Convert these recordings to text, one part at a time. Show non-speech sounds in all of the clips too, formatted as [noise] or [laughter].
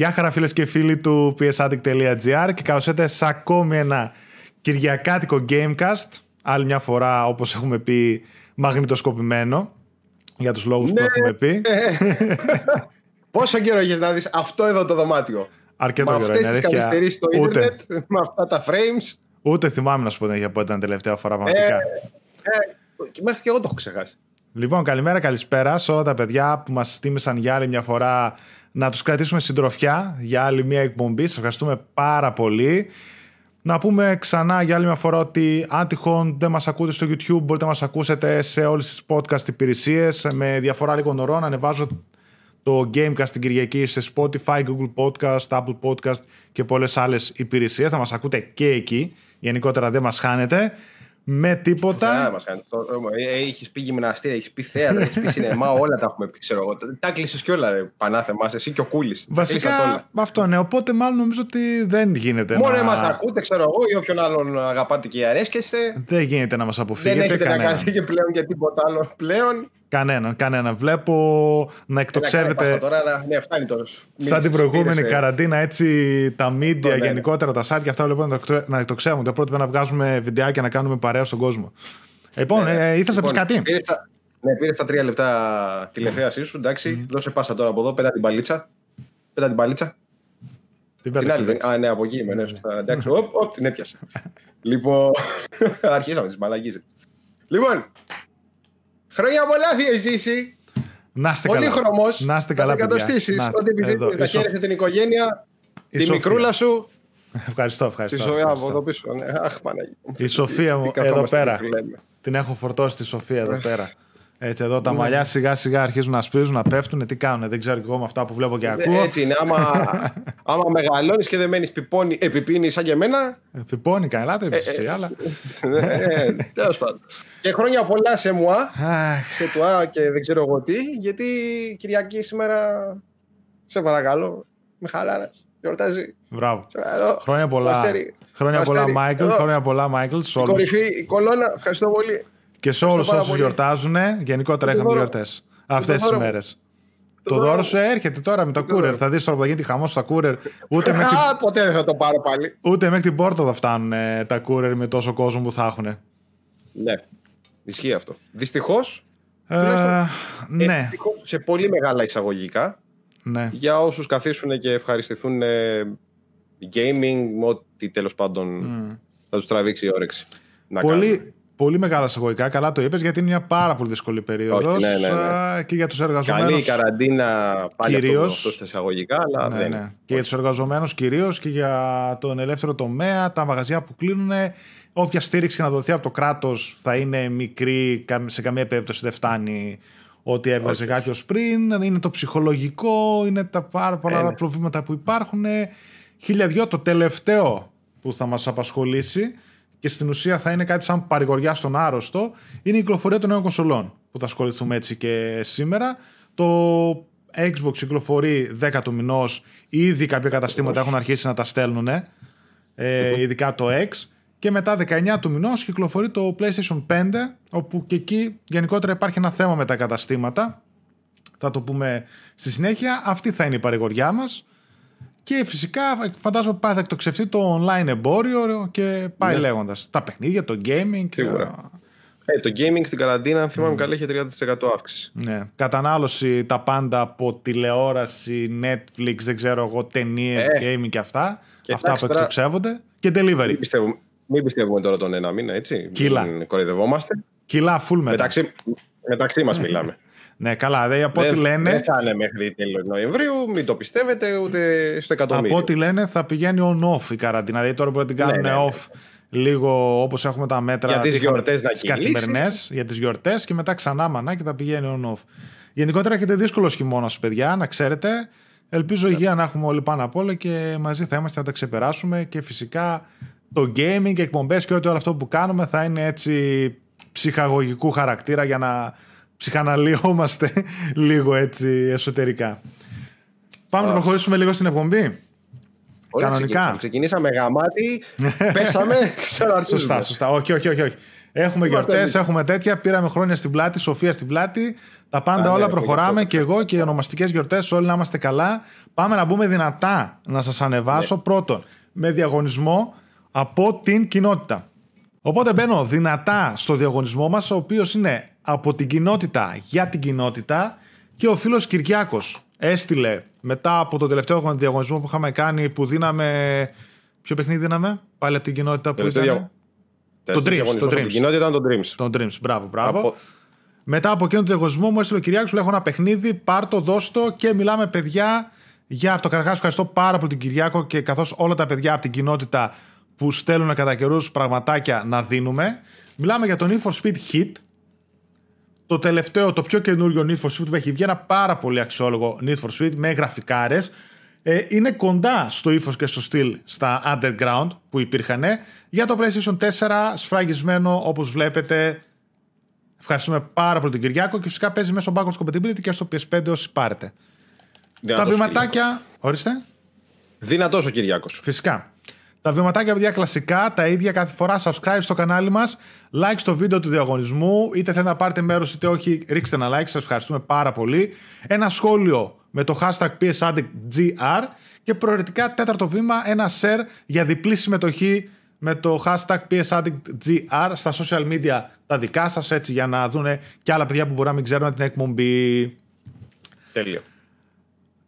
Γεια χαρά φίλες και φίλοι του psaddict.gr και καλώς ήρθατε σε ακόμη ένα κυριακάτικο Gamecast. Άλλη μια φορά όπως έχουμε πει μαγνητοσκοπημένο για τους λόγους που Ναι. έχουμε πει. [laughs] Πόσο καιρό έχεις να δεις αυτό εδώ το δωμάτιο; Αρκετό με καιρό αυτές είναι τις αλήθεια. καθυστερήσεις στο Ούτε, ίντερνετ, με αυτά τα frames. ούτε θυμάμαι να σου πω την αλήθεια πότε ήταν τελευταία φορά πραγματικά. Ε, και μέχρι και εγώ το έχω ξεχάσει. Λοιπόν, καλημέρα, καλησπέρα σε όλα τα παιδιά που μας τίμησαν για άλλη μια φορά να τους κρατήσουμε συντροφιά για άλλη μια εκπομπή. Σας ευχαριστούμε πάρα πολύ. Να πούμε ξανά για άλλη μια φορά ότι αν τυχόν δεν μας ακούτε στο YouTube μπορείτε να μας ακούσετε σε όλες τις podcast υπηρεσίες με διαφορά λίγων ωρών. Ανεβάζω το Gamecast την Κυριακή σε Spotify, Google Podcast, Apple Podcast και πολλές άλλες υπηρεσίες. Θα μας ακούτε και εκεί. Γενικότερα δεν μας χάνετε. Με τίποτα. Θα μας κάνει. Το- ε, ε, Έχεις πει γυμναστήρια, έχεις πει θέατρο, έχεις πει σινεμά, [laughs] όλα τα έχουμε πει, ξέρω εγώ. Τα κλείσες και όλα, ρε, πανάθεμάς, εσύ και ο Κούλης. Τα κλείσατε όλα. Βασικά αυτό ναι, οπότε μάλλον νομίζω ότι δεν γίνεται Μόνο να... εμάς ακούτε, ξέρω εγώ, ή όποιον άλλον αγαπάτε και αρέσκεστε. Δεν γίνεται να μας Δεν αποφύγετε έχετε να κανέναν. κάνετε και πλέον για τίποτα άλλο πλέον. Κανέναν, κανέναν. Βλέπω να Να εκτοξεύετε κάνετε τώρα, αλλά ναι, φτάνει τώρα. σαν την προηγούμενη Μίλησες, ε, καραντίνα έτσι τα media ναι, ναι. γενικότερα, τα site και αυτά βλέπω να εκτο- να εκτοξεύονται. Πρώτα να βγάζουμε βιντεάκια να κάνουμε παρέα στον κόσμο. Λοιπόν, Ναι, ναι. ε, ήθελες να πεις Λοιπόν, κάτι; πήρες τα- Ναι, πήρε τα τρία λεπτά τηλεθέασή σου. Εντάξει, δώσε πάσα τώρα από εδώ, πέτα την παλίτσα. Πέτα την παλίτσα. Την Την άλλη. πέταξε, δεν- Α, ναι, από εκεί είμαι. Ναι, σωστά. Εντάξει, οπ, οπ, την έπιασα. [laughs] λοιπόν, [laughs] αρχίσαμε τις μαλακίζες. Λοιπόν, χρόνια πολλά θα ζήσει. Να είστε καλά. Πολύχρωμο. Να είστε καλά, παιδιά. καταστήσει. Να- Ό,τι εδώ, επιθυμείς. η Να Σοφ- χαίρεσαι την οικογένεια, η τη Σοφία. μικρούλα σου. Ευχαριστώ, Τη ευχαριστώ. Σοφία από ευχαριστώ. εδώ πίσω. Ναι, Αχ, Παναγία. Η Σοφία μου Τι εδώ καθόμαστε πέρα. και λέμε. Την έχω φορτώσει τη Σοφία εδώ Ναι. πέρα. Έτσι, εδώ τα μαλλιά σιγά σιγά αρχίζουν να σπίζουν, να πέφτουν. Τι κάνουν, δεν ξέρω και εγώ με αυτά που βλέπω και ακούω. Ε, Έτσι είναι. Άμα, [laughs] άμα μεγαλώνεις και δεν μένεις επιπίνη σαν και εμένα. Πιπώνει κανένα, το είπες εσύ, αλλά. [laughs] Τέλος πάντων. Και χρόνια πολλά σε μουά, Αχ, σε τουά και δεν ξέρω εγώ τι, γιατί Κυριακή σήμερα σε παρακαλώ, με χαλάρα. Γιορτάζει. Μπράβο. Εδώ, Χρόνια πολλά. Αστέρι. Χρόνια πολλά, Αστέρι. Μάικλ. Εδώ. Χρόνια πολλά, Μάικλ. Σε Η όλους. κορυφή, η κολόνα. Ευχαριστώ πολύ. Και σε όλους πάρα όσους πολύ. γιορτάζουν. Γενικότερα Το είχαμε δώρο. γιορτές. Αυτές τις δώρο. μέρες. Το δώρο. δώρο σου έρχεται τώρα με τα Το courier. δώρο. Θα δεις τώρα που θα γίνει χαμός στα courier. Ούτε [laughs] μέχρι, την, Α, ποτέ δεν θα το πάρω πάλι. ούτε μέχρι την πόρτα θα φτάνουν ε, τα courier με τόσο κόσμο που θα έχουν. Ναι. Ισχύει αυτό. Δυστυχώς. Ε, ναι, Σε πολύ μεγάλα εισαγωγικά. ναι. Για όσους καθίσουν και ευχαριστηθούν ε, gaming, με ό,τι τέλος πάντων θα τους τραβήξει η όρεξη. Να κάνουν. Πολύ, πολύ μεγάλα εισαγωγικά. Καλά το είπες γιατί είναι μια πάρα πολύ δύσκολη περίοδος. Όχι, ναι, ναι, ναι. Και για τους Καλή εργαζομένους. η καραντίνα πάλι Κυρίως- αυτό, αυτό στα εισαγωγικά, αλλά Ναι, δεν ναι. είναι. Και για τους εργαζομένους κυρίως και για τον ελεύθερο τομέα, τα μαγαζιά που κλείνουν. Όποια στήριξη και να δοθεί από το κράτος θα είναι μικρή, κα- σε καμία περίπτωση δεν φτάνει ό,τι έβγαζε Όχι, κάποιος πριν. Είναι το ψυχολογικό, είναι τα πάρα πολλά Ε, ναι. προβλήματα που υπάρχουν. Χίλια δυο. Το τελευταίο που θα μας απασχολήσει και στην ουσία θα είναι κάτι σαν παρηγοριά στον άρρωστο είναι η κυκλοφορία των νέων κονσολών που θα ασχοληθούμε έτσι και σήμερα. Το Xbox κυκλοφορεί 10 του μηνός, ήδη κάποια καταστήματα έχουν αρχίσει να τα στέλνουν, ε, ειδικά το X. Και μετά 19 του μηνός κυκλοφορεί το PlayStation 5, όπου και εκεί γενικότερα υπάρχει ένα θέμα με τα καταστήματα. Θα το πούμε στη συνέχεια. Αυτή θα είναι η παρηγοριά μας. Και φυσικά φαντάζομαι πάει θα εκτοξευτεί το online εμπόριο και πάει Ναι. λέγοντας. Τα παιχνίδια, το gaming. Σίγουρα. Ε, το gaming στην καραντίνα, αν θυμάμαι καλά, είχε 30% αύξηση. Ναι. Κατανάλωση τα πάντα από τηλεόραση, Netflix, δεν ξέρω εγώ, ταινίες, Ε. gaming και αυτά. Και αυτά εντάξει που τώρα- εκτοξεύονται. Και delivery. Μην πιστεύουμε, μην πιστεύουμε τώρα τον ένα μήνα, έτσι. Κύλα. Μην κοροϊδευόμαστε. Κιλά full μετά. Μεταξύ, μεταξύ μας μιλάμε. [laughs] Ναι, καλά. Δε, από ό,τι δεν, λένε, δεν θα είναι μέχρι τέλος Νοεμβρίου, μην το πιστεύετε ούτε στο εκατομμύριο. από ό,τι λένε θα πηγαίνει on-off η καραντίνα. Δηλαδή τώρα μπορεί να την κάνουν Ναι, ναι, ναι. off λίγο όπως έχουμε τα μέτρα Για τις είχαμε γιορτές να τις κυλήσει. καθημερινές, για τις γιορτές και μετά ξανά μανά και θα πηγαίνει on-off. Γενικότερα έχετε δύσκολος χειμώνας παιδιά, να ξέρετε. Ελπίζω Ναι. υγεία να έχουμε όλοι πάνω απ' όλα και μαζί θα είμαστε να τα ξεπεράσουμε και φυσικά το gaming, εκπομπές και ό,τι όλο αυτό που κάνουμε θα είναι έτσι ψυχαγωγικού χαρακτήρα για να ψυχαναλύομαστε [laughs] λίγο έτσι εσωτερικά. Πάμε να Αχ. προχωρήσουμε λίγο στην εκπομπή. Όλα Κανονικά. ξεκινήσαμε. Ξεκινήσαμε γαμάτι, [laughs] πέσαμε, ξαναρχίζουμε. Σωστά, σωστά. Όχι, όχι, όχι. όχι. Έχουμε Είμαστε γιορτές, εμείς. έχουμε τέτοια. Πήραμε χρόνια στην πλάτη, Σοφία στην πλάτη. Τα πάντα Α, ναι, όλα έχουμε προχωράμε και και εγώ και οι ονομαστικές γιορτές. Όλοι να είμαστε καλά. Πάμε να μπούμε δυνατά να σας ανεβάσω Ναι. πρώτον με διαγωνισμό από την κοινότητα. Οπότε μπαίνω δυνατά στο διαγωνισμό μας, ο οποίος είναι από την κοινότητα για την κοινότητα και ο φίλος Κυριάκος έστειλε μετά από το τελευταίο διαγωνισμό που είχαμε κάνει που δίναμε. Ποιο παιχνίδι δίναμε, πάλι από την κοινότητα που Τελευταίο ήταν; διαγω- Το Τελευταίο Dreams, διαγωνισμό το από Dreams. Την κοινότητα ήταν το Dreams. Τον Dreams, μπράβο, μπράβο. Από- Μετά από εκείνο το διαγωνισμό μου έστειλε ο Κυριάκος, λέω έχω ένα παιχνίδι, πάρ το, δώσ' το και μιλάμε παιδιά για αυτό. Καταρχάς ευχαριστώ πάρα πολύ τον Κυριάκο και καθώς όλα τα παιδιά από την κοινότητα που στέλνουν κατά καιρούς πραγματάκια να δίνουμε. Μιλάμε για τον Need for Speed Hit, το τελευταίο, το πιο καινούριο Need for Speed που έχει βγει, ένα πάρα πολύ αξιόλογο Need for Speed με γραφικάρες. Ε, είναι κοντά στο ύφος και στο στυλ στα Underground που υπήρχαν. Για το PlayStation 4, σφραγισμένο όπως βλέπετε. Ευχαριστούμε πάρα πολύ τον Κυριάκο και φυσικά παίζει μέσω backwards compatibility και στο PS5 όσοι πάρετε. Τα Δυνατός ο βηματάκια. Ορίστε. Κυριάκος. Δυνατός ο Κυριάκος. Φυσικά. Τα βηματάκια, παιδιά, κλασικά, τα ίδια κάθε φορά. Subscribe στο κανάλι μας. Like στο βίντεο του διαγωνισμού. Είτε θέλετε να πάρετε μέρος, είτε όχι, ρίξτε ένα like. Σας ευχαριστούμε πάρα πολύ. Ένα σχόλιο με το hashtag PSAddictGR. Και προαιρετικά, τέταρτο βήμα, ένα share για διπλή συμμετοχή με το hashtag PSAddictGR στα social media τα δικά σας έτσι για να δουν και άλλα παιδιά που μπορεί να μην ξέρουν την εκπομπή. Τέλειο.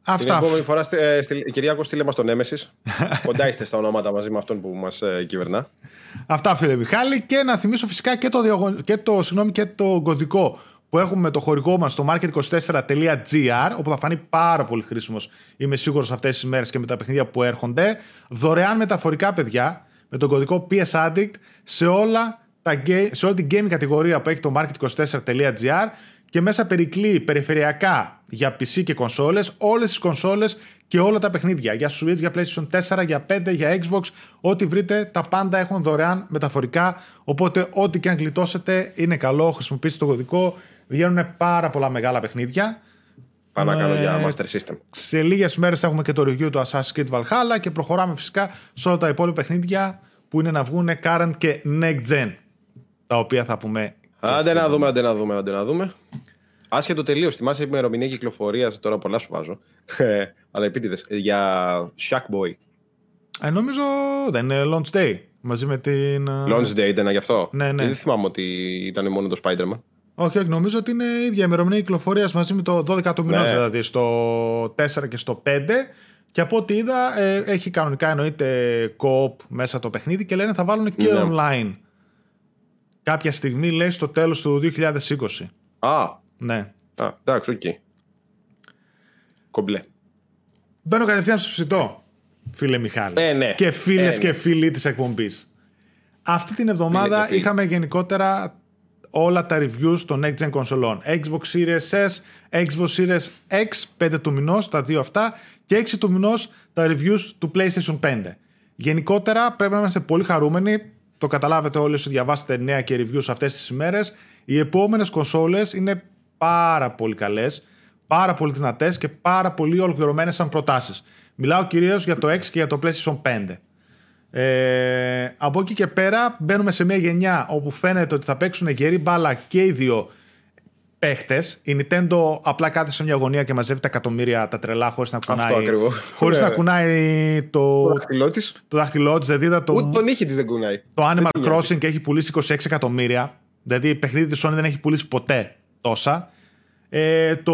Την Αυτά. επόμενη φορά, στε- ε, στείλ- Κυριάκο, στείλε μας τον Nemesis. [laughs] Κοντά είστε στα ονόματα μαζί με αυτόν που μας ε, κυβερνά. Αυτά φίλε Μιχάλη και να θυμίσω φυσικά και το, διαγω... και το, συγγνώμη, και το κωδικό που έχουμε με το χορηγό μας στο market24.gr όπου θα φανεί πάρα πολύ χρήσιμος είμαι σίγουρος αυτές τις μέρες και με τα παιχνίδια που έρχονται δωρεάν μεταφορικά παιδιά με τον κωδικό PS Addict σε, όλα τα, ga- σε όλη την gaming κατηγορία που έχει το market24.gr και μέσα περικλεί περιφερειακά για PC και κονσόλες, όλες τις κονσόλες και όλα τα παιχνίδια. Για Switch, για PlayStation 4, για 5, για Xbox, ό,τι βρείτε, τα πάντα έχουν δωρεάν μεταφορικά. Οπότε, ό,τι και αν γλιτώσετε είναι καλό, χρησιμοποιήστε το κωδικό. Βγαίνουν πάρα πολλά μεγάλα παιχνίδια. Πάω να κάνω Ναι. για Master System. Σε λίγες μέρες έχουμε και το review του Assassin's Creed Valhalla και προχωράμε φυσικά σε όλα τα υπόλοιπα παιχνίδια που είναι να βγουν current και next gen. Τα οποία θα πούμε. Και Άντε σήμερα. να δούμε, άντε να δούμε, άντε να δούμε. Άσχετο τελείως. Θυμάσαι η ημερομηνία κυκλοφορίας. Τώρα πολλά σου βάζω. Ε, Αλλά επίτηδες. Για Shack Boy. Ε, νομίζω δεν είναι launch day. Μαζί με την. ε, Launch Day ήταν γι' αυτό; Ναι, ναι. Δεν θυμάμαι ότι ήταν μόνο το Spider-Man. Όχι, όχι, νομίζω ότι είναι η ίδια ημερομηνία κυκλοφορίας μαζί με το 12 του μηνός, Ναι. δηλαδή στο 4 και στο 5. Και από ό,τι είδα, ε, έχει κανονικά εννοείται co-op μέσα το παιχνίδι και λένε θα βάλουν και Ναι. online. Κάποια στιγμή λέει στο τέλος του 2020. Α, Ναι. α εντάξει, οκ. Κομπλέ. Μπαίνω κατευθείαν στο ψητό, φίλε Μιχάλη. Ε, ναι. Και φίλες Ε, ναι. και φίλοι της εκπομπής. Αυτή την εβδομάδα Φίλε και φίλοι. είχαμε γενικότερα όλα τα reviews των next gen κονσολών. Xbox Series S, Xbox Series X, 5 του μηνός, τα δύο αυτά, και 6 του μηνός τα reviews του PlayStation 5. Γενικότερα πρέπει να είμαστε πολύ χαρούμενοι. Το καταλάβετε όλοι όσοι διαβάσετε νέα και reviews αυτές τις ημέρες. Οι επόμενες κονσόλες είναι πάρα πολύ καλές, πάρα πολύ δυνατές και πάρα πολύ ολοκληρωμένες σαν προτάσεις. Μιλάω κυρίως για το X και για το PlayStation 5. Ε, από εκεί και πέρα μπαίνουμε σε μια γενιά όπου φαίνεται ότι θα παίξουν γερή μπάλα και οι δύο παίχτες. Η Nintendo απλά κάθεται σε μια γωνία και μαζεύει τα εκατομμύρια τα τρελά χωρίς να κουνάει. ακριβώς. Χωρίς να Ναι. κουνάει το, Το δάχτυλό της. το δάχτυλό της. Δηλαδή είδα το, Ούτε τον ήχη της δεν κουνάει. το Animal Δεν Crossing και έχει πουλήσει 26 εκατομμύρια. Δηλαδή η παιχνίδι της Sony δεν έχει πουλήσει ποτέ τόσα. Ε, το,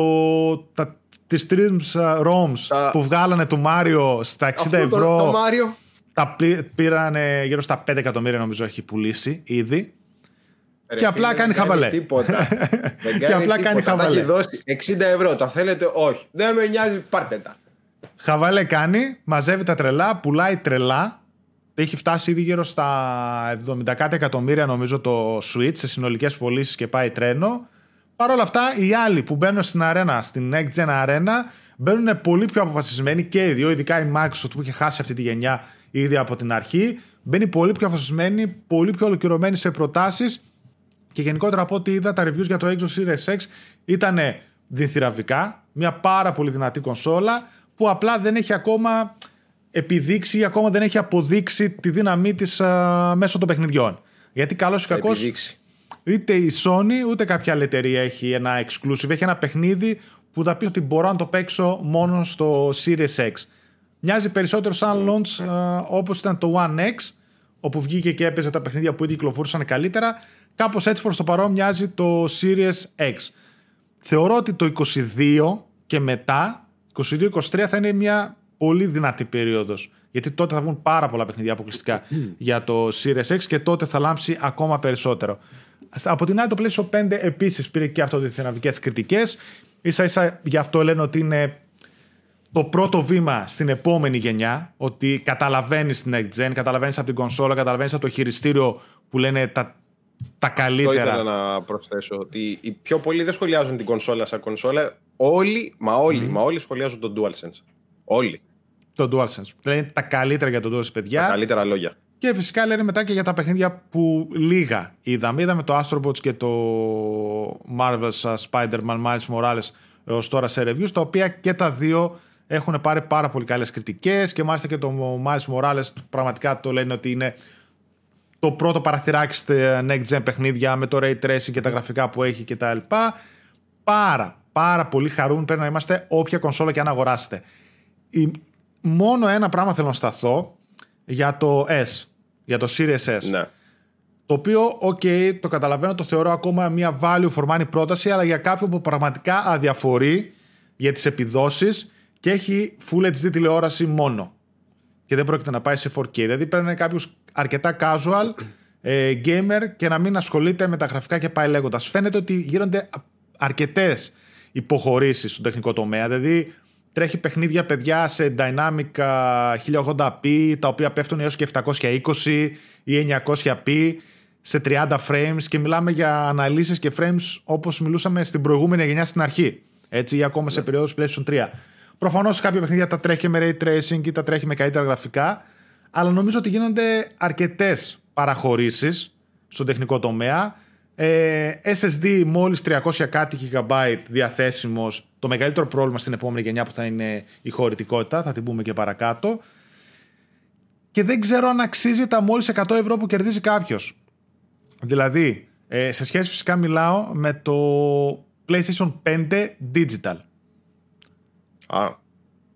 τα, τις streams uh, ROMs Τα- που βγάλανε του Μάριο στα 60 Αυτό ευρώ Το, το Μάριο. τα πλη- πήραν ε, γύρω στα 5 εκατομμύρια νομίζω έχει πουλήσει ήδη. Ρε Και απλά φίλε, κάνει δεν χαβαλέ. Τίποτα. [laughs] δεν Και απλά κάνει τίποτα. Τα χαβαλέ. έχει δώσει 60 ευρώ. Τα θέλετε, όχι. Δεν με νοιάζει, πάρτε τα. Χαβαλέ κάνει, μαζεύει τα τρελά, πουλάει τρελά. Έχει φτάσει ήδη γύρω στα 70 κάτι εκατομμύρια νομίζω το Switch σε συνολικές πωλήσεις και πάει τρένο. Παρ' όλα αυτά, οι άλλοι που μπαίνουν στην αρένα, στην Next Gen Arena, μπαίνουν πολύ πιο αποφασισμένοι και οι δύο, ειδικά η Microsoft που είχε χάσει αυτή τη γενιά ήδη από την αρχή. Μπαίνει πολύ πιο αποφασισμένη, πολύ πιο ολοκληρωμένη σε προτάσεις και γενικότερα από ό,τι είδα, τα reviews για το Xbox Series X ήταν δυνθυραβικά. Μια πάρα πολύ δυνατή κονσόλα που απλά δεν έχει ακόμα επιδείξει ή ακόμα δεν έχει αποδείξει τη δύναμή της α, μέσω των παιχνιδιών. Γιατί καλώς ή Θα κακώς επιδείξει. είτε η Sony ούτε κάποια άλλη εταιρεία έχει ένα exclusive, έχει ένα παιχνίδι που θα πει ότι μπορώ να το παίξω μόνο στο Series X. Μοιάζει περισσότερο σαν launch α, όπως ήταν το One X, όπου βγήκε και έπαιζε τα παιχνίδια που ήδη κυκλοφορούσαν καλύτερα. Κάπως έτσι προς το παρόν μοιάζει το Series X. Θεωρώ ότι το 22 και μετά, 22-23 θα είναι μια πολύ δυνατή περίοδος. Γιατί τότε θα βγουν πάρα πολλά παιχνίδια αποκλειστικά για το Series X και τότε θα λάμψει ακόμα περισσότερο. Από την άλλη το PlayStation 5 επίσης πήρε και αυτό τις θυναμικές κριτικές. Ίσα ίσα γι' αυτό λένε ότι είναι το πρώτο βήμα στην επόμενη γενιά, ότι καταλαβαίνεις την next gen, καταλαβαίνεις από την κονσόλα, καταλαβαίνεις από το χειριστήριο που λένε τα, τα Αυτό καλύτερα. ήθελα να προσθέσω. Ότι οι πιο πολλοί δεν σχολιάζουν την κονσόλα σαν κονσόλα. Όλοι, μα όλοι, μα όλοι σχολιάζουν τον DualSense. Όλοι. Το DualSense. Λένε τα καλύτερα για το DualSense, παιδιά. Τα καλύτερα λόγια. Και φυσικά λένε μετά και για τα παιχνίδια που λίγα είδαμε. Είδαμε το Astrobots και το Marvel's Spider-Man Miles Morales έως τώρα σε reviews, τα οποία και τα δύο έχουν πάρει πάρα πολύ καλές κριτικές και μάλιστα και το Miles Morales πραγματικά το λένε ότι είναι το πρώτο παραθυράκι στα next gen παιχνίδια με το ray tracing και τα γραφικά που έχει και τα λοιπά. Πάρα, πάρα πολύ χαρούμενοι πρέπει να είμαστε όποια κονσόλα και αν αγοράσετε. Η- Μόνο ένα πράγμα θέλω να σταθώ για το S, για το Series S. Ναι. Το οποίο, οκ, το καταλαβαίνω, το θεωρώ ακόμα μια value for money πρόταση, αλλά για κάποιον που πραγματικά αδιαφορεί για τις επιδόσεις και έχει Full HD τηλεόραση μόνο. Και δεν πρόκειται να πάει σε 4K. Δηλαδή πρέπει να είναι κάποιος αρκετά casual ε, gamer και να μην ασχολείται με τα γραφικά και πάει λέγοντας. Φαίνεται ότι γίνονται αρκετές υποχωρήσεις στον τεχνικό τομέα. Δηλαδή τρέχει παιχνίδια παιδιά σε dynamic α, 1080p, τα οποία πέφτουν έως και 720 ή 900p σε 30 frames και μιλάμε για αναλύσεις και frames όπως μιλούσαμε στην προηγούμενη γενιά στην αρχή. Έτσι, ή ακόμα σε περίοδους PlayStation 3. Προφανώς κάποια παιχνίδια τα τρέχει και με ray tracing ή τα τρέχει με καλύτερα γραφικά, αλλά νομίζω ότι γίνονται αρκετές παραχωρήσεις στον τεχνικό τομέα. Ε, SSD μόλις 300 κάτι GB διαθέσιμος, το μεγαλύτερο πρόβλημα στην επόμενη γενιά που θα είναι η χωρητικότητα, θα την πούμε και παρακάτω. Και δεν ξέρω αν αξίζει τα μόλις 100 ευρώ που κερδίζει κάποιος. Δηλαδή, ε, σε σχέση φυσικά μιλάω με το PlayStation 5 Digital. Α,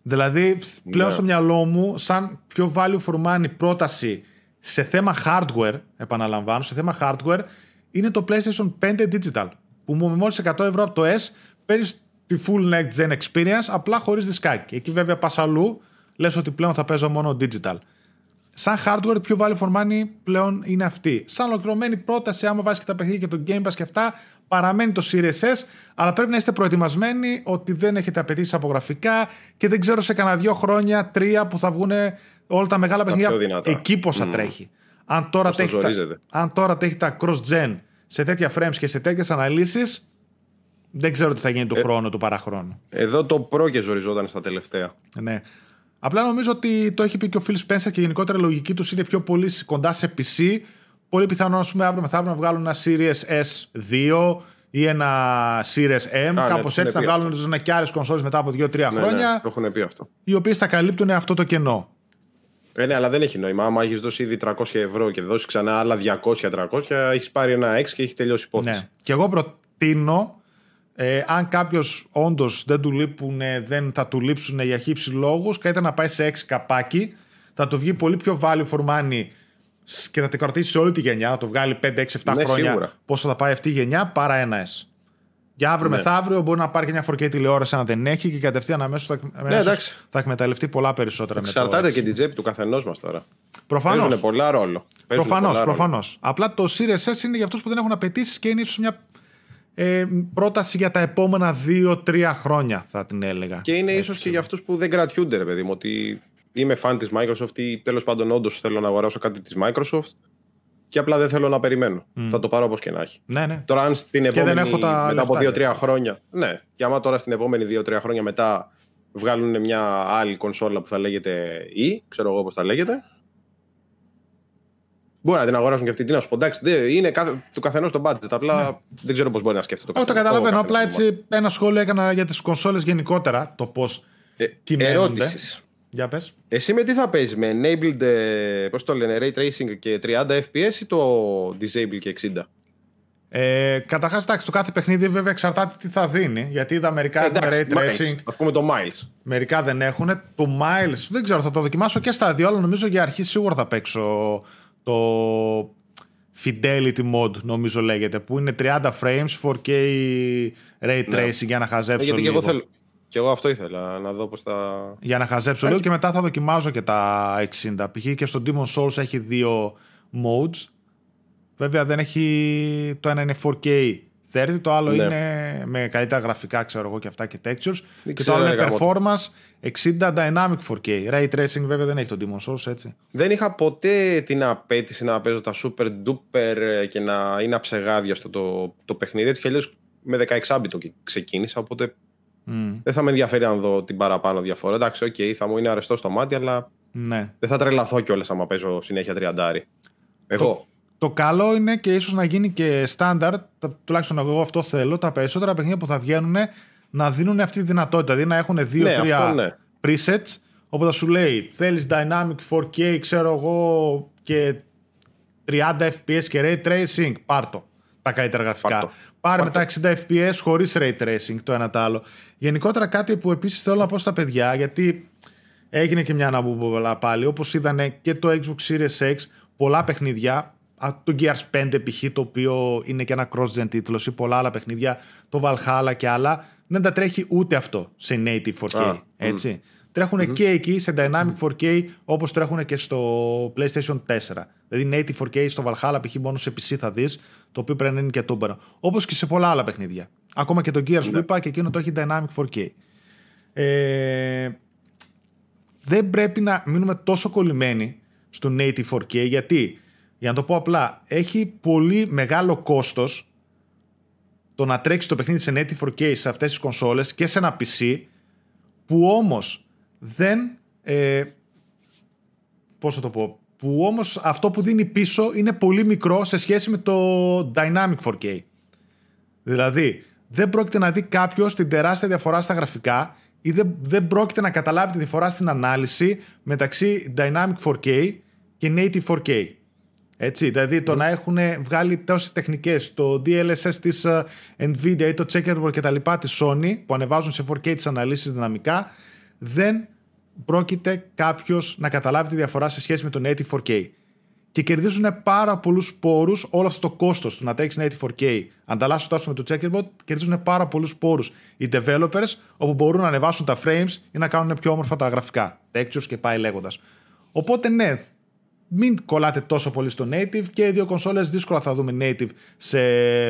Δηλαδή, πλέον Ναι. στο μυαλό μου, σαν πιο value for money πρόταση σε θέμα hardware, επαναλαμβάνω, σε θέμα hardware, είναι το PlayStation 5 Digital. Που με μόλις 100 ευρώ από το S παίρνεις τη full next gen experience, απλά χωρίς δισκάκι. Εκεί βέβαια πας αλλού, λες ότι πλέον θα παίζω μόνο digital. Σαν hardware, πιο value for money πλέον είναι αυτή. Σαν ολοκληρωμένη πρόταση, άμα βάζεις και τα παιχνίδια και το Game Pass και αυτά, παραμένει το Series S, αλλά πρέπει να είστε προετοιμασμένοι ότι δεν έχετε απαιτήσει από γραφικά και δεν ξέρω σε κανένα δύο χρόνια, τρία που θα βγουν όλα τα μεγάλα πιο παιχνίδια δυνατά. εκεί πώς θα τρέχει. Αν τώρα, Πώς θα τρέχει τα, ζορίζεται. αν τώρα τρέχει τα cross-gen σε τέτοια frames και σε τέτοιες αναλύσεις, δεν ξέρω τι θα γίνει του Ε, χρόνου, του παραχρόνου. εδώ το προ και ζοριζόταν στα τελευταία. Ναι. Απλά νομίζω ότι το έχει πει και ο Phil Spencer και γενικότερα η λογική τους είναι πιο πολύ κοντά σε PC. Πολύ πιθανό, ας πούμε, αύριο μεθαύριο να βγάλουν ένα Series S2 ή ένα Series M. ναι, Κάπως το έχουν έτσι να πει βγάλουν και άλλες κονσόλες μετά από 2-3 Ναι, χρόνια, ναι, το έχουν πει αυτό. οι οποίες θα καλύπτουν αυτό το κενό. Ε, ναι, αλλά δεν έχει νόημα. Άμα έχεις δώσει ήδη 300 ευρώ και δώσεις ξανά άλλα 200-300, έχεις πάρει ένα X και έχει τελειώσει η υπόθεση. Ναι. Και εγώ προτείνω, ε, αν κάποιος όντως δεν του λείπουν, δεν θα του λείψουν για χύψη λόγους, καλύτερα να πάει σε 6 καπάκι. Θα το βγει πολύ πιο value for money σ- και θα την κρατήσει σε όλη τη γενιά. Θα το βγάλει 5-6-7 Ναι, χρόνια σίγουρα. πόσο θα πάει αυτή η γενιά παρά ένα S. Για αύριο Ναι. μεθαύριο μπορεί να πάρει και μια 4K τηλεόραση αν δεν έχει και κατευθείαν αμέσως θα, αμέσως Ναι, εντάξει. θα εκμεταλλευτεί πολλά περισσότερα με Εξαρτάται το και X. την τσέπη του καθενός μας τώρα. Προφανώς. Παίζουν πολλά ρόλο. Παίζουν Προφανώς, πολλά ρόλο. προφανώς. Απλά το Series S είναι για αυτούς που δεν έχουν απαιτήσεις και είναι ίσως μια ε, πρόταση για τα επόμενα 2-3 χρόνια, θα την έλεγα. Και είναι Έτσι, ίσως και για αυτούς που δεν κρατιούνται, ρε παιδί μου, ότι είμαι fan της Microsoft ή τέλος πάντων όντως θέλω να αγοράσω κάτι της Microsoft και απλά δεν θέλω να περιμένω. Θα το πάρω όπως και να έχει. Ναι, ναι. Τώρα, αν στην δεν επόμενη. έχω τα μετά από λεφτά, 2-3 χρόνια. Ναι, και άμα τώρα στην επόμενη 2-3 χρόνια μετά βγάλουν μια άλλη κονσόλα που θα λέγεται E, ξέρω εγώ πώς θα λέγεται. Μπορεί να την αγοράσουν και αυτή. Τι να σου πω, εντάξει, δεν- είναι κάθε, του καθενός το budget. Απλά δεν ξέρω πώς μπορεί να σκέφτεται το Όχι, το καθενός. καταλαβαίνω. Ο Απλά καθένας το έτσι ένα σχόλιο έκανα για τις κονσόλες γενικότερα. Το πώς Ε, κυμαίνονται. ερώτησης. Για πες. Εσύ με τι θα παίζεις, με enabled, ε, πώς το λένε, ray tracing και 30 fps ή το disable και 60. Ε, Καταρχάς, εντάξει, το κάθε παιχνίδι βέβαια εξαρτάται τι θα δίνει. Γιατί είδα μερικά έχουν ray tracing. Α πούμε το Miles. Μερικά δεν έχουν. Το Miles δεν ξέρω, θα το δοκιμάσω και στα δύο, αλλά νομίζω για αρχή σίγουρα θα παίξω το Fidelity Mode, νομίζω λέγεται, που είναι 30 frames, 4K ray ναι. tracing για να χαζέψω ναι, λίγο. Και εγώ, θέλω, και εγώ αυτό ήθελα, να δω πώς θα. Για να χαζέψω λίγο και μετά θα δοκιμάζω και τα 60. Π.χ. και στο Demon Souls έχει δύο modes. Βέβαια δεν έχει. Το ένα είναι 4K 30, το άλλο ναι. είναι με καλύτερα γραφικά, ξέρω εγώ και αυτά και textures. και το άλλο είναι performance 60 dynamic 4K. Ray tracing βέβαια δεν έχει το Demon Souls, έτσι. Δεν είχα ποτέ την απαίτηση να παίζω τα super duper και να είναι αψεγάδιαστο, το παιχνίδι. Έτσι κι αλλιώς με 16 bit ξεκίνησα, οπότε Mm. Δεν θα με ενδιαφέρει αν δω την παραπάνω διαφορά. Εντάξει, οκ, okay, θα μου είναι αρεστό στο μάτι, αλλά ναι. δεν θα τρελαθώ κιόλας άμα παίζω συνέχεια τριαντάρι. Εγώ. Το, το καλό είναι και ίσως να γίνει και στάνταρ, τουλάχιστον εγώ αυτό θέλω, τα περισσότερα παιχνίδια που θα βγαίνουν να δίνουν αυτή τη δυνατότητα. Δηλαδή να έχουν 2-3 ναι, ναι. presets, όπου θα σου λέει θέλεις dynamic 4K, ξέρω εγώ, και 30 FPS και ray tracing, πάρτο τα καλύτερα γραφικά. Πάρε μετά 60 FPS χωρίς ray tracing το ένα το άλλο. Γενικότερα κάτι που επίσης θέλω να πω στα παιδιά, γιατί έγινε και μια αναμπούμπολα πάλι, όπως είδανε και το Xbox Series X, πολλά παιχνίδια, το Gears 5 π.χ. το οποίο είναι και ένα cross-gen τίτλος ή πολλά άλλα παιχνίδια, το Valhalla και άλλα, δεν τα τρέχει ούτε αυτό σε native 4K. έτσι. τρεχουν και εκεί σε dynamic 4K όπως τρέχουν και στο PlayStation 4. Δηλαδή native 4K στο Valhalla π.χ. μόνο σε PC θα δεις, το οποίο πρέπει να είναι και τούμπαρο. Όπως και σε πολλά άλλα παιχνίδια. Ακόμα και το Gears που ναι. είπα και εκείνο το έχει dynamic 4K. Ε, δεν πρέπει να μείνουμε τόσο κολλημένοι στο native 4K γιατί, για να το πω απλά, έχει πολύ μεγάλο κόστος το να τρέξει το παιχνίδι σε native 4K σε αυτές τις κονσόλες και σε ένα PC που όμως δεν ε, πώς θα το πω που όμως αυτό που δίνει πίσω είναι πολύ μικρό σε σχέση με το Dynamic 4K. Δηλαδή, δεν πρόκειται να δει κάποιος την τεράστια διαφορά στα γραφικά ή δεν, δεν πρόκειται να καταλάβει τη διαφορά στην ανάλυση μεταξύ Dynamic 4K και Native 4K. Έτσι, δηλαδή το να έχουν βγάλει τόσες τεχνικές, το DLSS της uh, Nvidia ή το Checkerboard κτλ. της Sony που ανεβάζουν σε 4K τις αναλύσεις δυναμικά, δεν πρόκειται κάποιος να καταλάβει τη διαφορά σε σχέση με το Native 4K. Και κερδίζουν πάρα πολλούς πόρους όλο αυτό το κόστος του να τρέξεις Native 4K. Ανταλλάσσοντα το με το checkerboard, κερδίζουν πάρα πολλούς πόρους οι developers, όπου μπορούν να ανεβάσουν τα frames ή να κάνουν πιο όμορφα τα γραφικά. Textures και πάει λέγοντας. Οπότε ναι, μην κολλάτε τόσο πολύ στο native και οι δύο κονσόλες δύσκολα θα δούμε native σε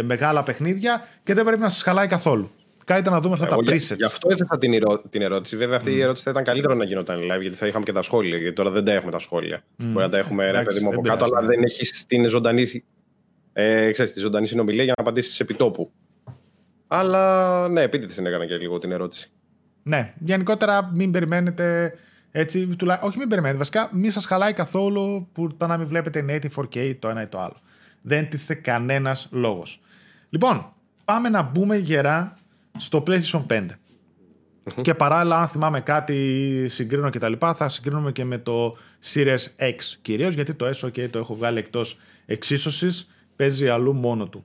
μεγάλα παιχνίδια και δεν πρέπει να σας χαλάει καθόλου. Καλύτερα να δούμε αυτά Εγώ τα presets. Γι' αυτό έθεσα την, την ερώτηση. Βέβαια, αυτή mm. η ερώτηση θα ήταν καλύτερο να γινόταν live, γιατί θα είχαμε και τα σχόλια. Γιατί τώρα δεν τα έχουμε τα σχόλια. Mm. Μπορεί να τα έχουμε ένα παιδί μου από κάτω, αλλά δεν έχει την ζωντανή, ε, ξέρεις, τη ζωντανή συνομιλία για να απαντήσεις επιτόπου. Αλλά ναι, επίτηδες την έκανα και λίγο την ερώτηση. Ναι, γενικότερα μην περιμένετε έτσι, τουλά... όχι μην περιμένετε, βασικά μην σας χαλάει καθόλου που το να μην βλέπετε native 4K το ένα ή το άλλο. Δεν τίθεται κανένας λόγος. Λοιπόν, πάμε να μπούμε γερά στο PlayStation 5. Και παράλληλα, αν θυμάμαι κάτι, συγκρίνω και τα λοιπά, θα συγκρίνουμε και με το Series X κυρίως, γιατί το S και το έχω βγάλει εκτός εξίσωσης, παίζει αλλού μόνο του.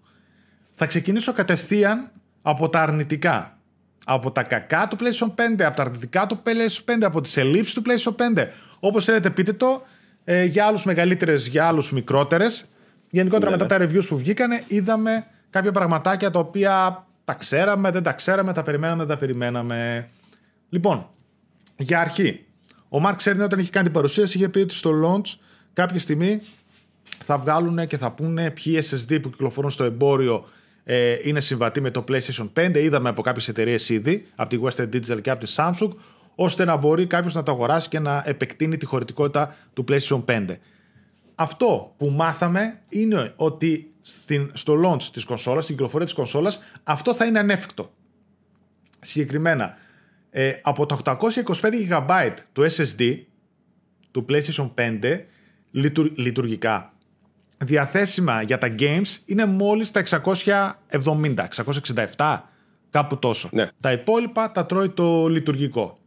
Θα ξεκινήσω κατευθείαν από τα αρνητικά. Από τα κακά του PlayStation 5, από τα αρνητικά του PlayStation 5, από τις ελλείψεις του PlayStation 5. Όπως θέλετε, πείτε το, ε, για άλλους μεγαλύτερες, για άλλους μικρότερες. Γενικότερα, ναι, μετά ναι. τα reviews που βγήκανε, είδαμε κάποια πραγματάκια τα οποία τα ξέραμε, δεν τα ξέραμε, τα περιμέναμε, δεν τα περιμέναμε. Λοιπόν, για αρχή, ο Μαρκ Σέρνι όταν είχε κάνει την παρουσίαση είχε πει ότι στο launch κάποια στιγμή θα βγάλουν και θα πούνε ποιοι SSD που κυκλοφορούν στο εμπόριο ε, είναι συμβατοί με το PlayStation 5. Είδαμε από κάποιες εταιρείες ήδη, από τη Western Digital και από τη Samsung, ώστε να μπορεί κάποιος να το αγοράσει και να επεκτείνει τη χωρητικότητα του PlayStation 5. Αυτό που μάθαμε είναι ότι στην, στο launch της κονσόλας, στην κυκλοφορία της κονσόλας, αυτό θα είναι ανέφικτο. Συγκεκριμένα, ε, από τα 825 GB του SSD του PlayStation 5 λειτουργικά διαθέσιμα για τα games είναι μόλις τα 670, 667, κάπου τόσο. Ναι. Τα υπόλοιπα τα τρώει το λειτουργικό.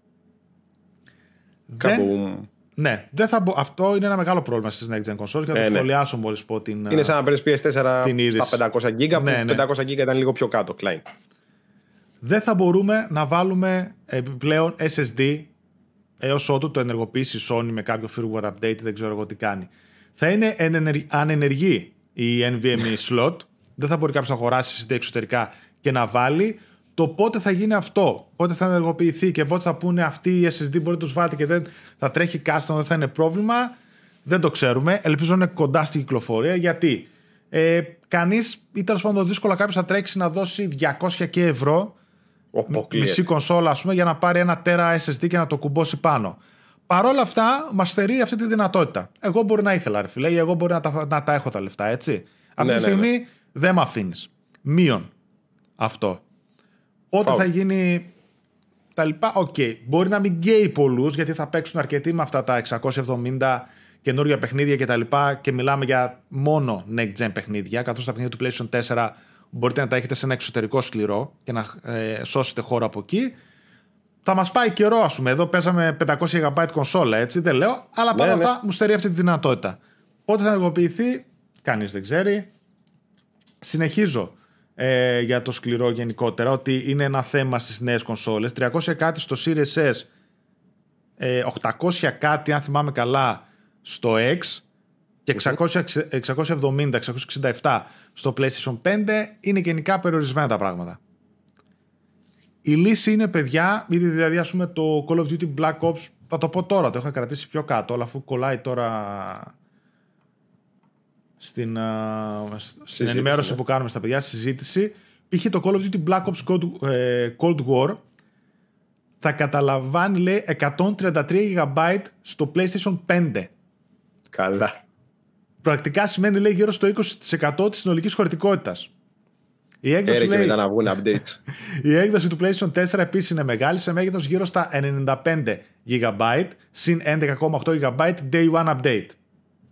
Κάπου... Ναι, δεν θα μπο... αυτό είναι ένα μεγάλο πρόβλημα στις next gen consoles και θα το ναι. σχολιάσω μόλις πω την. Είναι σαν να παίρνεις PS4 την στα 500 GB, που ναι, 500 GB ήταν λίγο πιο κάτω, Klein. Δεν θα μπορούμε να βάλουμε επιπλέον SSD έως ότου το ενεργοποιήσει η Sony με κάποιο firmware update, δεν ξέρω εγώ τι κάνει. Θα είναι ανενεργή η NVMe [laughs] slot, δεν θα μπορεί κάποιος να αγοράσει SSD εξωτερικά και να βάλει. Το πότε θα γίνει αυτό, πότε θα ενεργοποιηθεί και πότε θα πούνε αυτή η SSD μπορεί να τους βάλει και δεν θα τρέχει custom, δεν θα είναι πρόβλημα, δεν το ξέρουμε. Ελπίζω να είναι κοντά στην κυκλοφορία γιατί ε, κανείς ή τέλος πάντων δύσκολα κάποιος θα τρέξει να δώσει 200 και ευρώ μισή κονσόλα ας πούμε, για να πάρει ένα τέρα SSD και να το κουμπώσει πάνω. Παρ' όλα αυτά, μας στερεί αυτή τη δυνατότητα. Εγώ μπορεί να ήθελα, ρε φίλε, ή εγώ μπορεί να τα, να τα έχω τα λεφτά, έτσι. Αυτή ναι, τη ναι, στιγμή ναι. δεν με αφήνεις. Μείον αυτό. Πότε θα γίνει τα λοιπά; Οκ. Okay. Μπορεί να μην καίει πολλούς γιατί θα παίξουν αρκετοί με αυτά τα 670 καινούργια παιχνίδια και τα λοιπά και μιλάμε για μόνο next gen παιχνίδια καθώς τα παιχνίδια του PlayStation 4 μπορείτε να τα έχετε σε ένα εξωτερικό σκληρό και να ε, σώσετε χώρο από εκεί. Θα μας πάει καιρό, ας πούμε. Εδώ παίζαμε 500 GB κονσόλα, έτσι δεν λέω, αλλά παρόλα ναι, ναι. αυτά μου στερεί αυτή τη δυνατότητα. Πότε θα ενεργοποιηθεί, κανείς δεν ξέρει. Συνεχίζω ε, για το σκληρό γενικότερα, ότι είναι ένα θέμα στις νέες κονσόλες. 300 κάτι στο Series S, ε, 800 κάτι, αν θυμάμαι καλά, στο X και 670-667 στο PlayStation 5 είναι γενικά περιορισμένα τα πράγματα. Η λύση είναι παιδιά, ήδη δηλαδή ας πούμε το Call of Duty Black Ops, θα το πω τώρα, το είχα κρατήσει πιο κάτω, αλλά αφού κολλάει τώρα στην, στην ενημέρωση ναι. που κάνουμε στα παιδιά, συζήτηση, είχε το Call of Duty Black Ops Cold, ε, Cold War, θα καταλαμβάνει λέει 133 GB στο PlayStation 5. Καλά. Πρακτικά σημαίνει λέει γύρω στο 20% της συνολικής χωρητικότητας. Η έκδοση, λέει, να βγουν updates. [laughs] η έκδοση του PlayStation 4 επίσης είναι μεγάλη σε μέγεθος γύρω στα 95 GB συν 11,8 GB day one update.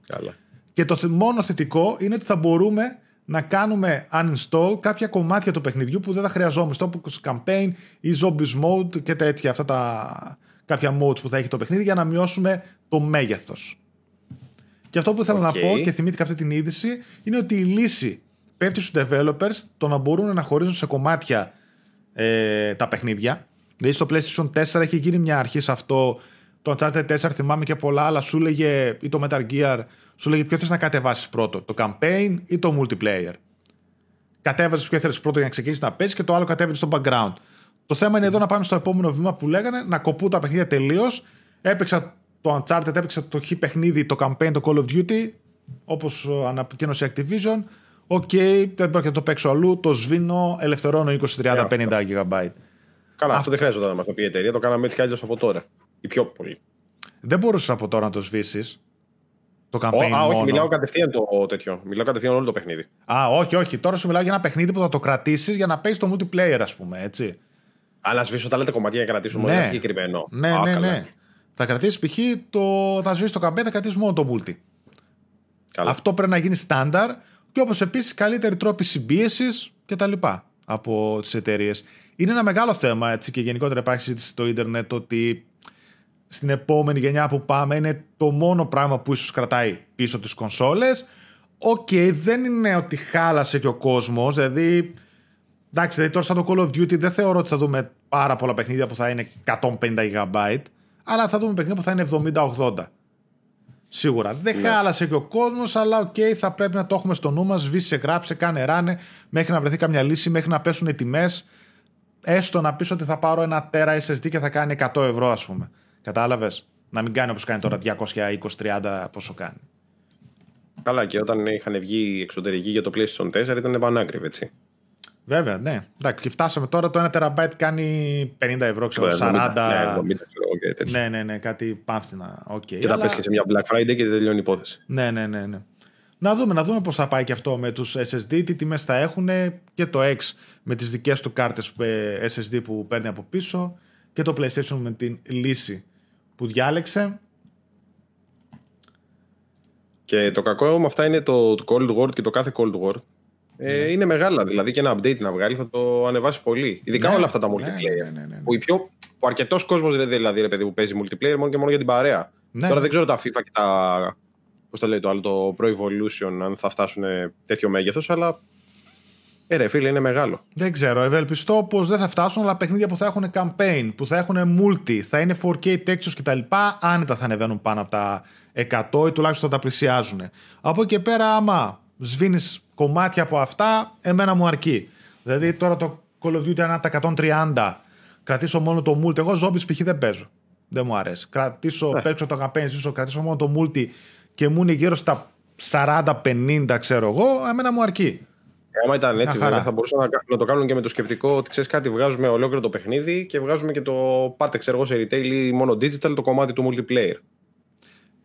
Καλά. Και το μόνο θετικό είναι ότι θα μπορούμε να κάνουμε uninstall κάποια κομμάτια του παιχνιδιού που δεν θα χρειαζόμαστε όπως campaign ή zombies mode και τέτοια αυτά τα κάποια modes που θα έχει το παιχνίδι για να μειώσουμε το μέγεθος. Και αυτό που ήθελα να πω και θυμήθηκα αυτή την είδηση είναι ότι η λύση πέφτει στους developers το να μπορούν να χωρίζουν σε κομμάτια ε, τα παιχνίδια. Δηλαδή στο PlayStation 4 έχει γίνει μια αρχή σε αυτό. Το Uncharted 4 θυμάμαι και πολλά άλλα σου λέγε ή το Metal Gear σου λέγε ποιο θες να κατεβάσεις πρώτο, το campaign ή το multiplayer. Κατέβαζες ποιο θέλεις πρώτο για να ξεκινήσεις να παίζεις και το άλλο κατέβαινε στο background. Το θέμα είναι εδώ να πάμε στο επόμενο βήμα που λέγανε να κοπούν τα παιχνίδια τελείως. Έπαιξα το Uncharted, έπαιξα το χ παιχνίδι, το campaign, το Call of Duty, όπως ανακοίνωσε η Activision. Οκ, okay, δεν πρόκειται να το παίξω αλλού. Το σβήνω, ελευθερώνω 20, 30, 50 GB. Καλά, αυτό δεν χρειάζεται να μας το πει η εταιρεία. Το κάναμε έτσι κι αλλιώς από τώρα. Ή πιο πολύ. Δεν μπορούσες από τώρα να το σβήσεις. Το campaign. Α, όχι, μιλάω κατευθείαν το τέτοιο. Μιλάω κατευθείαν όλο το παιχνίδι. Α, όχι, όχι. Τώρα σου μιλάω για ένα παιχνίδι που θα το κρατήσεις για να παίζεις το multiplayer, ας πούμε, έτσι. Α, να σβήσω τα λέτε κομμάτια για να κρατήσουμε ναι. συγκεκριμένο. Ναι, ναι, ναι. Θα κρατήσεις π.χ. το. Θα σβήσεις το campaign, θα κρατήσεις μόνο το multi. Καλά. Αυτό πρέπει να γίνει στάνταρ και όπως επίσης καλύτεροι τρόποι συμπίεσης κτλ. από τις εταιρείες. Είναι ένα μεγάλο θέμα έτσι, και γενικότερα υπάρχει συζήτηση στο Ιντερνετ ότι στην επόμενη γενιά που πάμε είναι το μόνο πράγμα που ίσως κρατάει πίσω τις κονσόλες. Οκ, okay, δεν είναι ότι χάλασε και ο κόσμος, δηλαδή... Εντάξει, δηλαδή τώρα σαν το Call of Duty δεν θεωρώ ότι θα δούμε πάρα πολλά παιχνίδια που θα είναι 150 GB, αλλά θα δούμε παιχνίδια που θα είναι 70-80. Σίγουρα. Δεν ναι. χάλασε και ο κόσμος, αλλά οκ, okay, θα πρέπει να το έχουμε στο νου μας. Σβήσε, γράψε, κάνε ράνε, μέχρι να βρεθεί καμιά λύση, μέχρι να πέσουν οι τιμές. Έστω να πεις ότι θα πάρω ένα τέρα SSD και θα κάνει 100 ευρώ, ας πούμε. Κατάλαβες; Να μην κάνει όπως κάνει τώρα 220-30 πόσο κάνει. Καλά, και όταν είχαν βγει εξωτερικοί για το PlayStation 4 ήταν πανάκριβ, έτσι. Βέβαια, ναι. Εντάξει, και φτάσαμε τώρα το 1 τεραμπάιτ κάνει 50 ευρώ, ξέρω, 40. Ναι, 70, ναι, ναι, ναι, κάτι πάμφθηνα. Okay. Και θα πέσει και σε μια Black Friday και τελειώνει η υπόθεση. Ναι, ναι, ναι. ναι. Να δούμε, να δούμε πώς θα πάει και αυτό με τους SSD, τι τιμές θα έχουν και το X με τις δικές του κάρτες SSD που παίρνει από πίσω και το PlayStation με την λύση που διάλεξε. Και το κακό με αυτά είναι το Cold War και το κάθε Cold War Ε, ναι. Είναι μεγάλα. Δηλαδή και ένα update να βγάλει θα το ανεβάσει πολύ. Ειδικά ναι, όλα αυτά τα ναι, multiplayer. Ναι, ναι, που, πιο, που αρκετός κόσμος δηλαδή ρε παιδί που παίζει multiplayer μόνο και μόνο για την παρέα. Τώρα δεν ξέρω τα FIFA και τα. Πώς το λέει το άλλο, το Pro Evolution, αν θα φτάσουν τέτοιο μέγεθος, αλλά ε, ρε φίλε, είναι μεγάλο. Δεν ξέρω. Ευελπιστώ πως δεν θα φτάσουν, αλλά παιχνίδια που θα έχουν campaign, που θα έχουν multi, θα είναι 4K textures κτλ. Άνετα θα ανεβαίνουν πάνω από τα 100 ή τουλάχιστον θα τα πλησιάζουν. Από εκεί πέρα, άμα σβήνεις κομμάτια από αυτά, εμένα μου αρκεί. Δηλαδή τώρα το Call of Duty ανά τα 130, κρατήσω μόνο το multi. Εγώ zombies π.χ. δεν παίζω. Δεν μου αρέσει. Κρατήσω, ναι. παίξω το campaign, ζήσω, κρατήσω μόνο το multi και μου είναι γύρω στα 40-50, ξέρω εγώ, εμένα μου αρκεί. Ε, άμα ήταν έτσι, βέβαια, θα μπορούσαν να, να, το κάνουν και με το σκεπτικό ότι ξέρεις κάτι, βγάζουμε ολόκληρο το παιχνίδι και βγάζουμε και το πάρτε ξέρω σε retail ή μόνο digital το κομμάτι του multiplayer.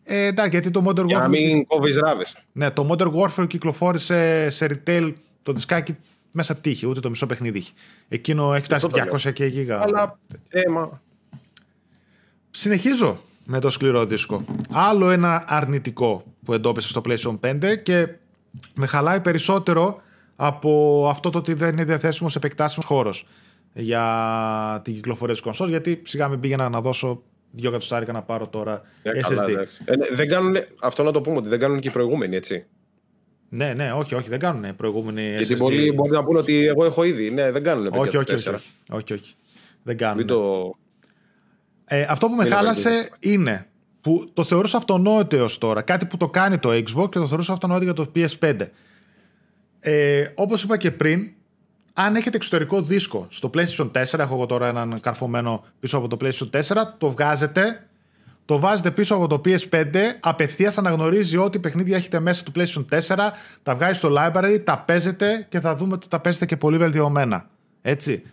Ε, εντάξει, γιατί το Modern Warfare. Για να μην κόβεις ράβες. Ναι, το Modern Warfare κυκλοφόρησε σε retail το δισκάκι μέσα τύχη, ούτε το μισό παιχνίδι είχε. Εκείνο έχει φτάσει 200 και γίγα. Αλλά. έμα. Συνεχίζω με το σκληρό δίσκο. Άλλο ένα αρνητικό που εντόπισε στο PlayStation 5 και με χαλάει περισσότερο από αυτό το ότι δεν είναι διαθέσιμος σε επεκτάσιμος χώρος για την κυκλοφορία της κονσόλ. Γιατί σιγά μην πήγαινα να δώσω δύο εκατοστάρικα να πάρω τώρα SSD. Καλά, ε, ναι, δεν κάνουν, αυτό να το πούμε ότι δεν κάνουν και οι προηγούμενοι, έτσι. Ναι, ναι, όχι, όχι, δεν κάνουν οι προηγούμενοι. Γιατί πολλοί μπορεί να πούνε ότι εγώ έχω ήδη. Ναι, δεν κάνουν. Όχι, όχι, όχι, όχι, όχι, Δεν κάνουν. Το... Ε, αυτό που με χάλασε είναι που το θεωρούσα αυτονόητο έως τώρα. Κάτι που το κάνει το Xbox και το θεωρούσα αυτονόητο για το PS5. Ε, Όπως είπα και πριν, αν έχετε εξωτερικό δίσκο στο PlayStation 4, έχω εγώ τώρα έναν καρφωμένο πίσω από το PlayStation 4, το βγάζετε, το βάζετε πίσω από το PS5, απευθείας αναγνωρίζει ό,τι παιχνίδια έχετε μέσα του PlayStation 4, τα βγάζει στο library, τα παίζετε και θα δούμε ότι τα παίζετε και πολύ βελτιωμένα. Έτσι.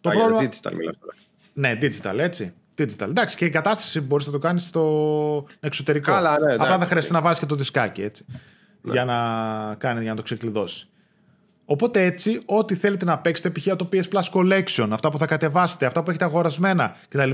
Το Α, πρόβλημα... digital μιλάς τώρα. Ναι, digital, έτσι. Digital. Εντάξει, και η κατάσταση μπορείς να το κάνεις στο εξωτερικό. Καλά, ναι, Απλά θα χρειαστεί να βάζεις και το δισκάκι έτσι. Ναι. Για, να κάνει, για να το ξεκλειδώσεις. Οπότε έτσι, ό,τι θέλετε να παίξετε, π.χ. το PS Plus Collection, αυτά που θα κατεβάσετε, αυτά που έχετε αγορασμένα κτλ.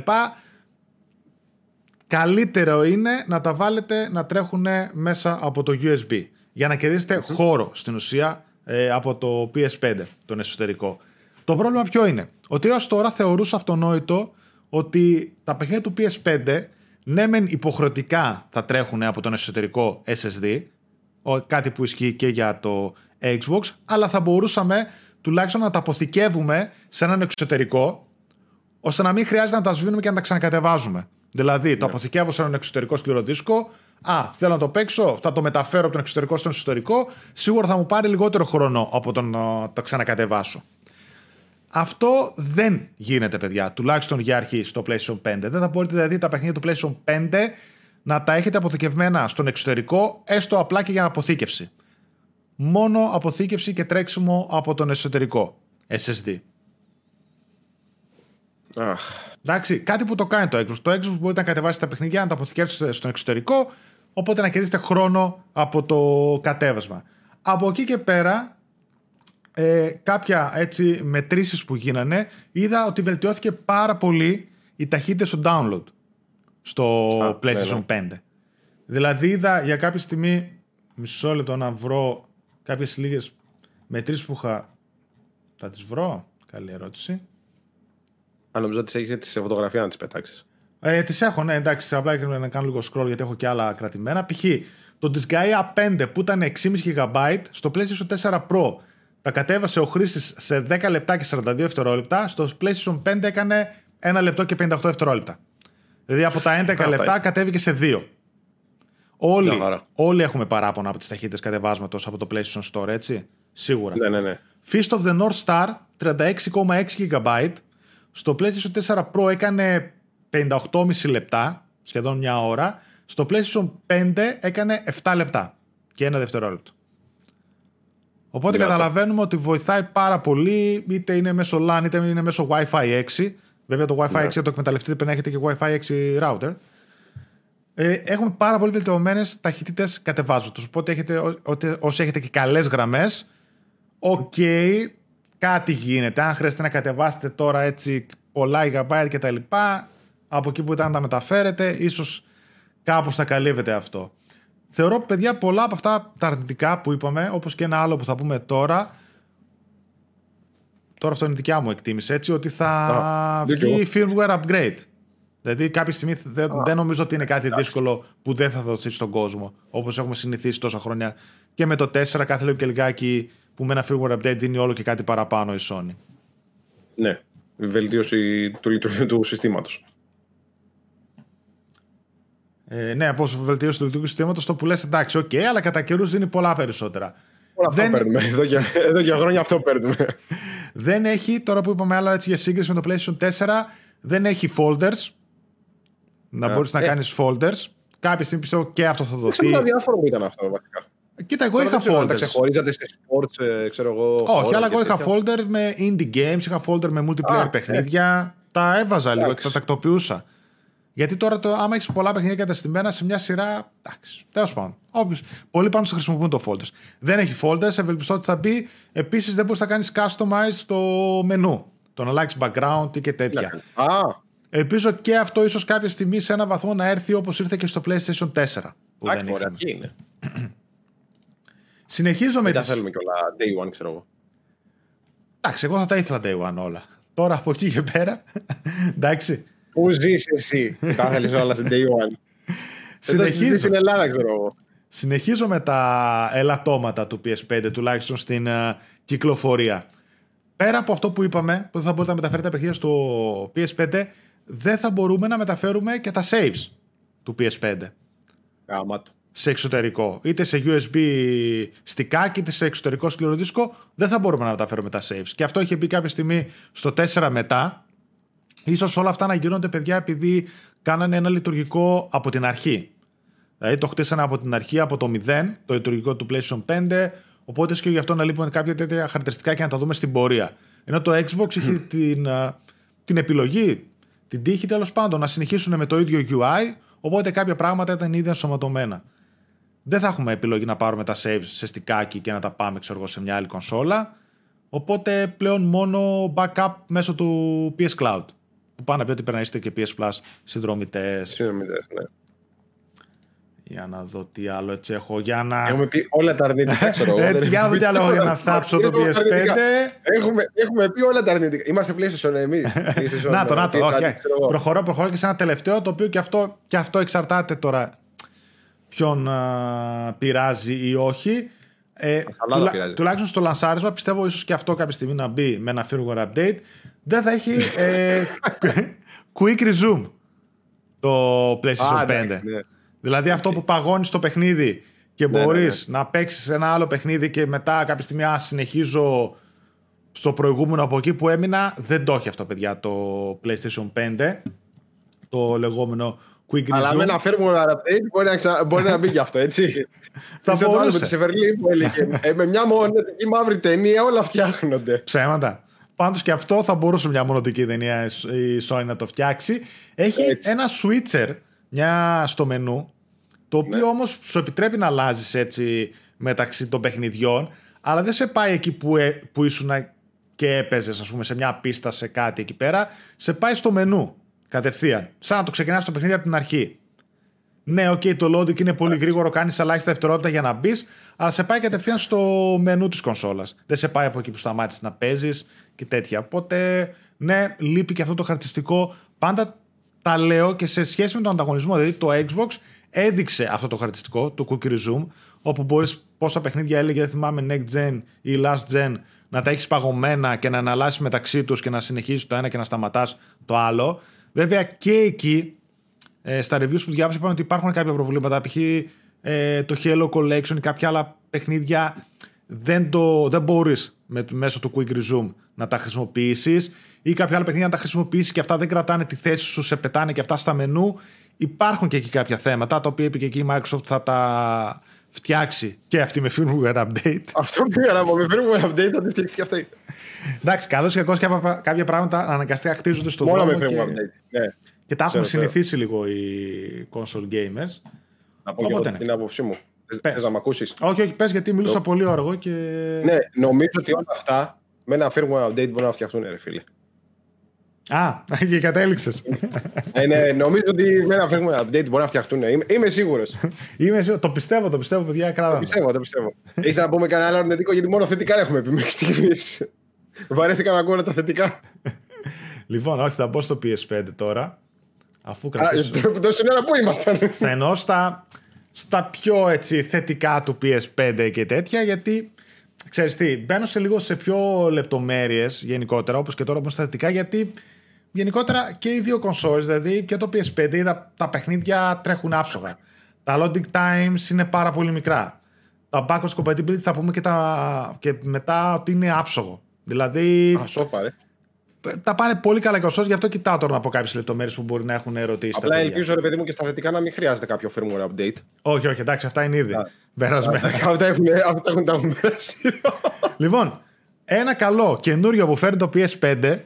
Καλύτερο είναι να τα βάλετε να τρέχουν μέσα από το USB για να κερδισετε χώρο στην ουσία ε, από το PS5, τον εσωτερικό. Το πρόβλημα ποιο είναι, ότι έως τώρα θεωρούσα αυτονόητο ότι τα παιχνίδια του PS5 ναι μεν υποχρεωτικά θα τρέχουν από τον εσωτερικό SSD, κάτι που ισχύει και για το Xbox, αλλά θα μπορούσαμε τουλάχιστον να τα αποθηκεύουμε σε έναν εξωτερικό, ώστε να μην χρειάζεται να τα σβήνουμε και να τα ξανακατεβάζουμε. Δηλαδή, το ναι. αποθηκεύω σε έναν εξωτερικό σκληρό δίσκο. Α, θέλω να το παίξω, θα το μεταφέρω από τον εξωτερικό στον εσωτερικό. Σίγουρα θα μου πάρει λιγότερο χρόνο από το να το ξανακατεβάσω. Αυτό δεν γίνεται, παιδιά, τουλάχιστον για αρχή στο PlayStation 5. Δεν θα μπορείτε δηλαδή τα παιχνίδια του PlayStation 5 να τα έχετε αποθηκευμένα στον εξωτερικό, έστω απλά και για αποθήκευση μόνο αποθήκευση και τρέξιμο από τον εσωτερικό SSD. Αχ. Εντάξει, κάτι που το κάνει το Xbox. Το Xbox μπορείτε να κατεβάσετε τα παιχνίδια, να τα αποθηκεύσετε στον εξωτερικό, οπότε να κερδίσετε χρόνο από το κατέβασμα. Από εκεί και πέρα, ε, κάποια έτσι μετρήσεις που γίνανε, είδα ότι βελτιώθηκε πάρα πολύ η ταχύτητα στο download στο PlayStation 5. Ναι, ναι. Δηλαδή είδα για κάποια στιγμή, μισό λεπτό να βρω κάποιες λίγες μετρήσεις που είχα... Θα τις βρω; Καλή ερώτηση. Αν νομίζω ότι έχεις τη φωτογραφία να τις πετάξεις. Ε, τις έχω, ναι, εντάξει. Απλά να κάνω λίγο scroll γιατί έχω και άλλα κρατημένα. Π.χ. το Disgaea 5 που ήταν 6,5 GB στο PlayStation 4 Pro τα κατέβασε ο χρήστης σε 10 λεπτά και 42 δευτερόλεπτα. Στο PlayStation 5 έκανε 1 λεπτό και 58 δευτερόλεπτα. Δηλαδή από τα 11 λεπτά κατέβηκε σε 2. Όλοι, όλοι έχουμε παράπονα από τις ταχύτητες κατεβάσματος από το PlayStation Store, έτσι; Σίγουρα. Ναι, ναι, ναι. Fist of the North Star 36,6 GB. Στο PlayStation 4 Pro έκανε 58,5 λεπτά, σχεδόν μια ώρα. Στο PlayStation 5 έκανε 7 λεπτά και ένα δευτερόλεπτο. Οπότε καταλαβαίνουμε ότι βοηθάει πάρα πολύ, είτε είναι μέσω LAN είτε είναι μέσω Wi-Fi 6. Βέβαια το Wi-Fi 6 ναι. να το εκμεταλλευτείτε πρέπει να έχετε και Wi-Fi 6 router ε, έχουμε πάρα πολύ βελτιωμένες ταχύτητες κατεβάσματος. Οπότε έχετε, όσοι έχετε και καλές γραμμές, οκ, κάτι γίνεται. Αν χρειάζεται να κατεβάσετε τώρα έτσι πολλά gigabyte κτλ., από εκεί που ήταν να τα μεταφέρετε, ίσως κάπως θα καλύπτεται αυτό. Θεωρώ, παιδιά, πολλά από αυτά τα αρνητικά που είπαμε, όπως και ένα άλλο που θα πούμε τώρα, τώρα αυτό είναι δικιά μου εκτίμηση, έτσι, ότι θα βγει firmware upgrade. Δηλαδή κάποια στιγμή δεν, δεν νομίζω ότι είναι κάτι δύσκολο που δεν θα δοθεί στον κόσμο, όπως έχουμε συνηθίσει τόσα χρόνια. Και με το 4 κάθε λίγο και λιγάκι που με ένα firmware update δίνει όλο και κάτι παραπάνω η Sony. Ναι, βελτίωση του λειτουργικού του συστήματος. Ε, ναι, από βελτίωση του λειτουργικού συστήματος το που λες εντάξει, οκ, okay, αλλά κατά καιρούς δίνει πολλά περισσότερα. Όλα δεν... αυτά παίρνουμε. Εδώ και, εδώ και χρόνια αυτό παίρνουμε. δεν έχει, τώρα που είπαμε άλλο έτσι για σύγκριση με το PlayStation 4, δεν έχει folders. Να yeah. μπορείς να ε. κάνεις folders. Κάποια στιγμή πιστεύω και αυτό θα δοθεί. Είναι διάφορο που ήταν αυτό βασικά. Κοίτα, εγώ είχα folders. Τα ξεχωρίζατε σε sports, ε, ξέρω εγώ. Όχι, αλλά εγώ είχα folder με indie games, είχα folder με multiplayer ah, παιχνίδια. Ε. Τα έβαζα λίγο και τα τακτοποιούσα. Γιατί τώρα, το, άμα έχεις πολλά παιχνίδια καταστημένα σε μια σειρά. Εντάξει, τέλος πάντων. Όποιος, πολλοί πάντω χρησιμοποιούν το folders. Δεν έχει folders, ευελπιστώ ότι θα μπει. Επίσης δεν μπορείς να κάνεις customize στο μενού. Το να αλλάξεις background ή και τέτοια. Α. Ελπίζω και αυτό ίσως κάποια στιγμή σε ένα βαθμό να έρθει όπως ήρθε και στο PlayStation 4. Που δεν ωραία, είναι. [clears throat] Συνεχίζω με. Δεν τις... θέλουμε κιόλα day one, ξέρω εγώ. Εντάξει, εγώ θα τα ήθελα day one όλα. Τώρα από εκεί και πέρα. [laughs] εντάξει. Πού ζεις εσύ, τα θέλεις όλα στην day one; [laughs] Συνεχίζω. Στην Ελλάδα, ξέρω εγώ. Συνεχίζω με τα ελαττώματα του PS5, τουλάχιστον στην uh, κυκλοφορία. Πέρα από αυτό που είπαμε, που δεν θα μπορείτε να μεταφέρετε τα παιχνίδια στο PS5, δεν θα μπορούμε να μεταφέρουμε και τα saves του PS5. Άμα σε εξωτερικό. Είτε σε USB στικάκι, είτε σε εξωτερικό σκληροδίσκο, δεν θα μπορούμε να μεταφέρουμε τα saves. Και αυτό είχε μπει κάποια στιγμή στο 4 μετά, Ίσως όλα αυτά να γίνονται παιδιά επειδή κάνανε ένα λειτουργικό από την αρχή. Δηλαδή το χτίσανε από την αρχή, από το 0, το λειτουργικό του PlayStation 5, οπότε και γι' αυτό να λείπουν κάποια τέτοια χαρακτηριστικά και να τα δούμε στην πορεία. Ενώ το Xbox είχε την, την επιλογή, την τύχη τέλος πάντων να συνεχίσουν με το ίδιο UI, οπότε κάποια πράγματα ήταν ήδη ενσωματωμένα. Δεν θα έχουμε επιλογή να πάρουμε τα saves σε στικάκι και να τα πάμε ξέρω, σε μια άλλη κονσόλα. Οπότε πλέον μόνο backup μέσω του PS Cloud που πάνε να πει ότι πρέπει να είστε και PS Plus συνδρομητές. Συνδρομητές, ναι. Για να δω τι άλλο έτσι έχω. Για να... Έχουμε πει όλα τα αρνητικά, [laughs] ξέρω εγώ. Έτσι, για να δω τι άλλο έχω για να θάψω το PS5. Έχουμε, έχουμε πει όλα τα αρνητικά. Είμαστε PlayStation εμείς. [laughs] να το, να το. Όχι. Προχωρώ, προχωρώ και σε ένα τελευταίο το οποίο και αυτό, και αυτό εξαρτάται τώρα ποιον α, πειράζει ή όχι. Ε, τουλά, τουλάχιστον στο λανσάρισμα πιστεύω ίσως και αυτό κάποια στιγμή να μπει με ένα firmware update δεν θα έχει ε, [laughs] quick resume το PlayStation 5. Ναι, ναι. Δηλαδή αυτό που παγώνεις το παιχνίδι και ναι, μπορείς να παίξεις ένα άλλο παιχνίδι και μετά κάποια στιγμή α, συνεχίζω στο προηγούμενο από εκεί που έμεινα, δεν το έχει αυτό παιδιά το PlayStation 5, το λεγόμενο Quick Resume. Αλλά με ένα firmware update μπορεί να, ξα... μπορεί να μπει γι' αυτό, έτσι. [laughs] Θα μπορούσε. Με τη που έλεγε, ε, με μια μοναδική μαύρη ταινία όλα φτιάχνονται. Ψέματα. Πάντως και αυτό θα μπορούσε μια μονοτική ταινία η Sony να το φτιάξει. Έχει ένα switcher μια στο μενού, το οποίο ναι. όμως σου επιτρέπει να αλλάζεις έτσι μεταξύ των παιχνιδιών, αλλά δεν σε πάει εκεί που, ε, που ήσουν και έπαιζες, ας πούμε, σε μια πίστα, σε κάτι εκεί πέρα. Σε πάει στο μενού κατευθείαν. Σαν να το ξεκινάς το παιχνίδι από την αρχή. Ναι, οκ, okay, το loading είναι πολύ γρήγορο, κάνεις ελάχιστα δευτερόλεπτα για να μπεις, αλλά σε πάει κατευθείαν στο μενού της κονσόλας. Δεν σε πάει από εκεί που σταμάτησες να παίζεις και τέτοια. Οπότε, ναι, λείπει και αυτό το χαρακτηριστικό. Πάντα τα λέω και σε σχέση με τον ανταγωνισμό. Δηλαδή, το Xbox έδειξε αυτό το χαρακτηριστικό, το Cookie Resume, όπου μπορείς πόσα παιχνίδια έλεγε, δεν θυμάμαι, Next Gen ή Last Gen, να τα έχεις παγωμένα και να αναλάσεις μεταξύ τους και να συνεχίζεις το ένα και να σταματάς το άλλο. Βέβαια και εκεί, ε, στα reviews που διάβασα, είπαν ότι υπάρχουν κάποια προβλήματα. Π.χ. Ε, το Halo Collection ή κάποια άλλα παιχνίδια δεν, το, δεν μπορείς με, μέσω του Quick Resume να τα χρησιμοποιήσεις ή κάποια άλλα παιχνίδια να τα χρησιμοποιήσεις και αυτά δεν κρατάνε τη θέση σου, σε πετάνε και αυτά στα μενού. Υπάρχουν και εκεί κάποια θέματα, τα οποία είπε και εκεί η Microsoft θα τα φτιάξει και αυτή με firmware update. Αυτό πήγα να πω, με firmware update θα τη φτιάξει και αυτή. Εντάξει, καλώς και κακό κάποια πράγματα αναγκαστικά χτίζονται στο Μόνο δρόμο. με firmware update. Ναι. Και τα έχουν συνηθίσει λίγο οι console gamers. Να πω Οπότε, ναι. την άποψή μου. Θε να με ακούσεις; Όχι, όχι, πες γιατί μιλούσα πολύ όργο και. Ναι, νομίζω ότι όλα αυτά με ένα firmware update μπορούν να φτιαχτούν, ρε φίλε. Α, και κατέληξες. ε, ναι, νομίζω ότι με ένα firmware update μπορεί να φτιαχτούν. Είμαι, είμαι σίγουρος. είμαι σίγουρο. Το πιστεύω, το πιστεύω, παιδιά. Κράτα. Το πιστεύω, το πιστεύω. Έχεις να πούμε κανένα άλλο αρνητικό, γιατί μόνο θετικά έχουμε πει μέχρι στιγμής. Βαρέθηκα να ακούω τα θετικά. λοιπόν, όχι, θα μπω στο PS5 τώρα. Αφού κρατήσω... Τόση ώρα πού ήμασταν. Θα εννοώ στα, στα πιο έτσι, θετικά του PS5 και τέτοια, γιατί ξέρεις τι, μπαίνω σε λίγο σε πιο λεπτομέρειες γενικότερα, όπως και τώρα που στα θετικά, γιατί γενικότερα και οι δύο κονσόλες, δηλαδή και το PS5 είδα τα παιχνίδια τρέχουν άψογα. Τα loading times είναι πάρα πολύ μικρά. Τα backwards compatibility θα πούμε και, τα... και μετά ότι είναι άψογο. Δηλαδή. Α, σώπα, ρε. Τα πάνε πολύ καλά και ο γι' αυτό κοιτάω τώρα να πω κάποιες λεπτομέρειες που μπορεί να έχουν ερωτήσει. Απλά ελπίζω, ρε παιδί μου, και στα θετικά να μην χρειάζεται κάποιο firmware update. Όχι, όχι, εντάξει, αυτά είναι ήδη. Περασμένα. Αυτά έχουν, αυτά έχουν, τα περάσει. λοιπόν, ένα καλό καινούριο που φέρνει το PS5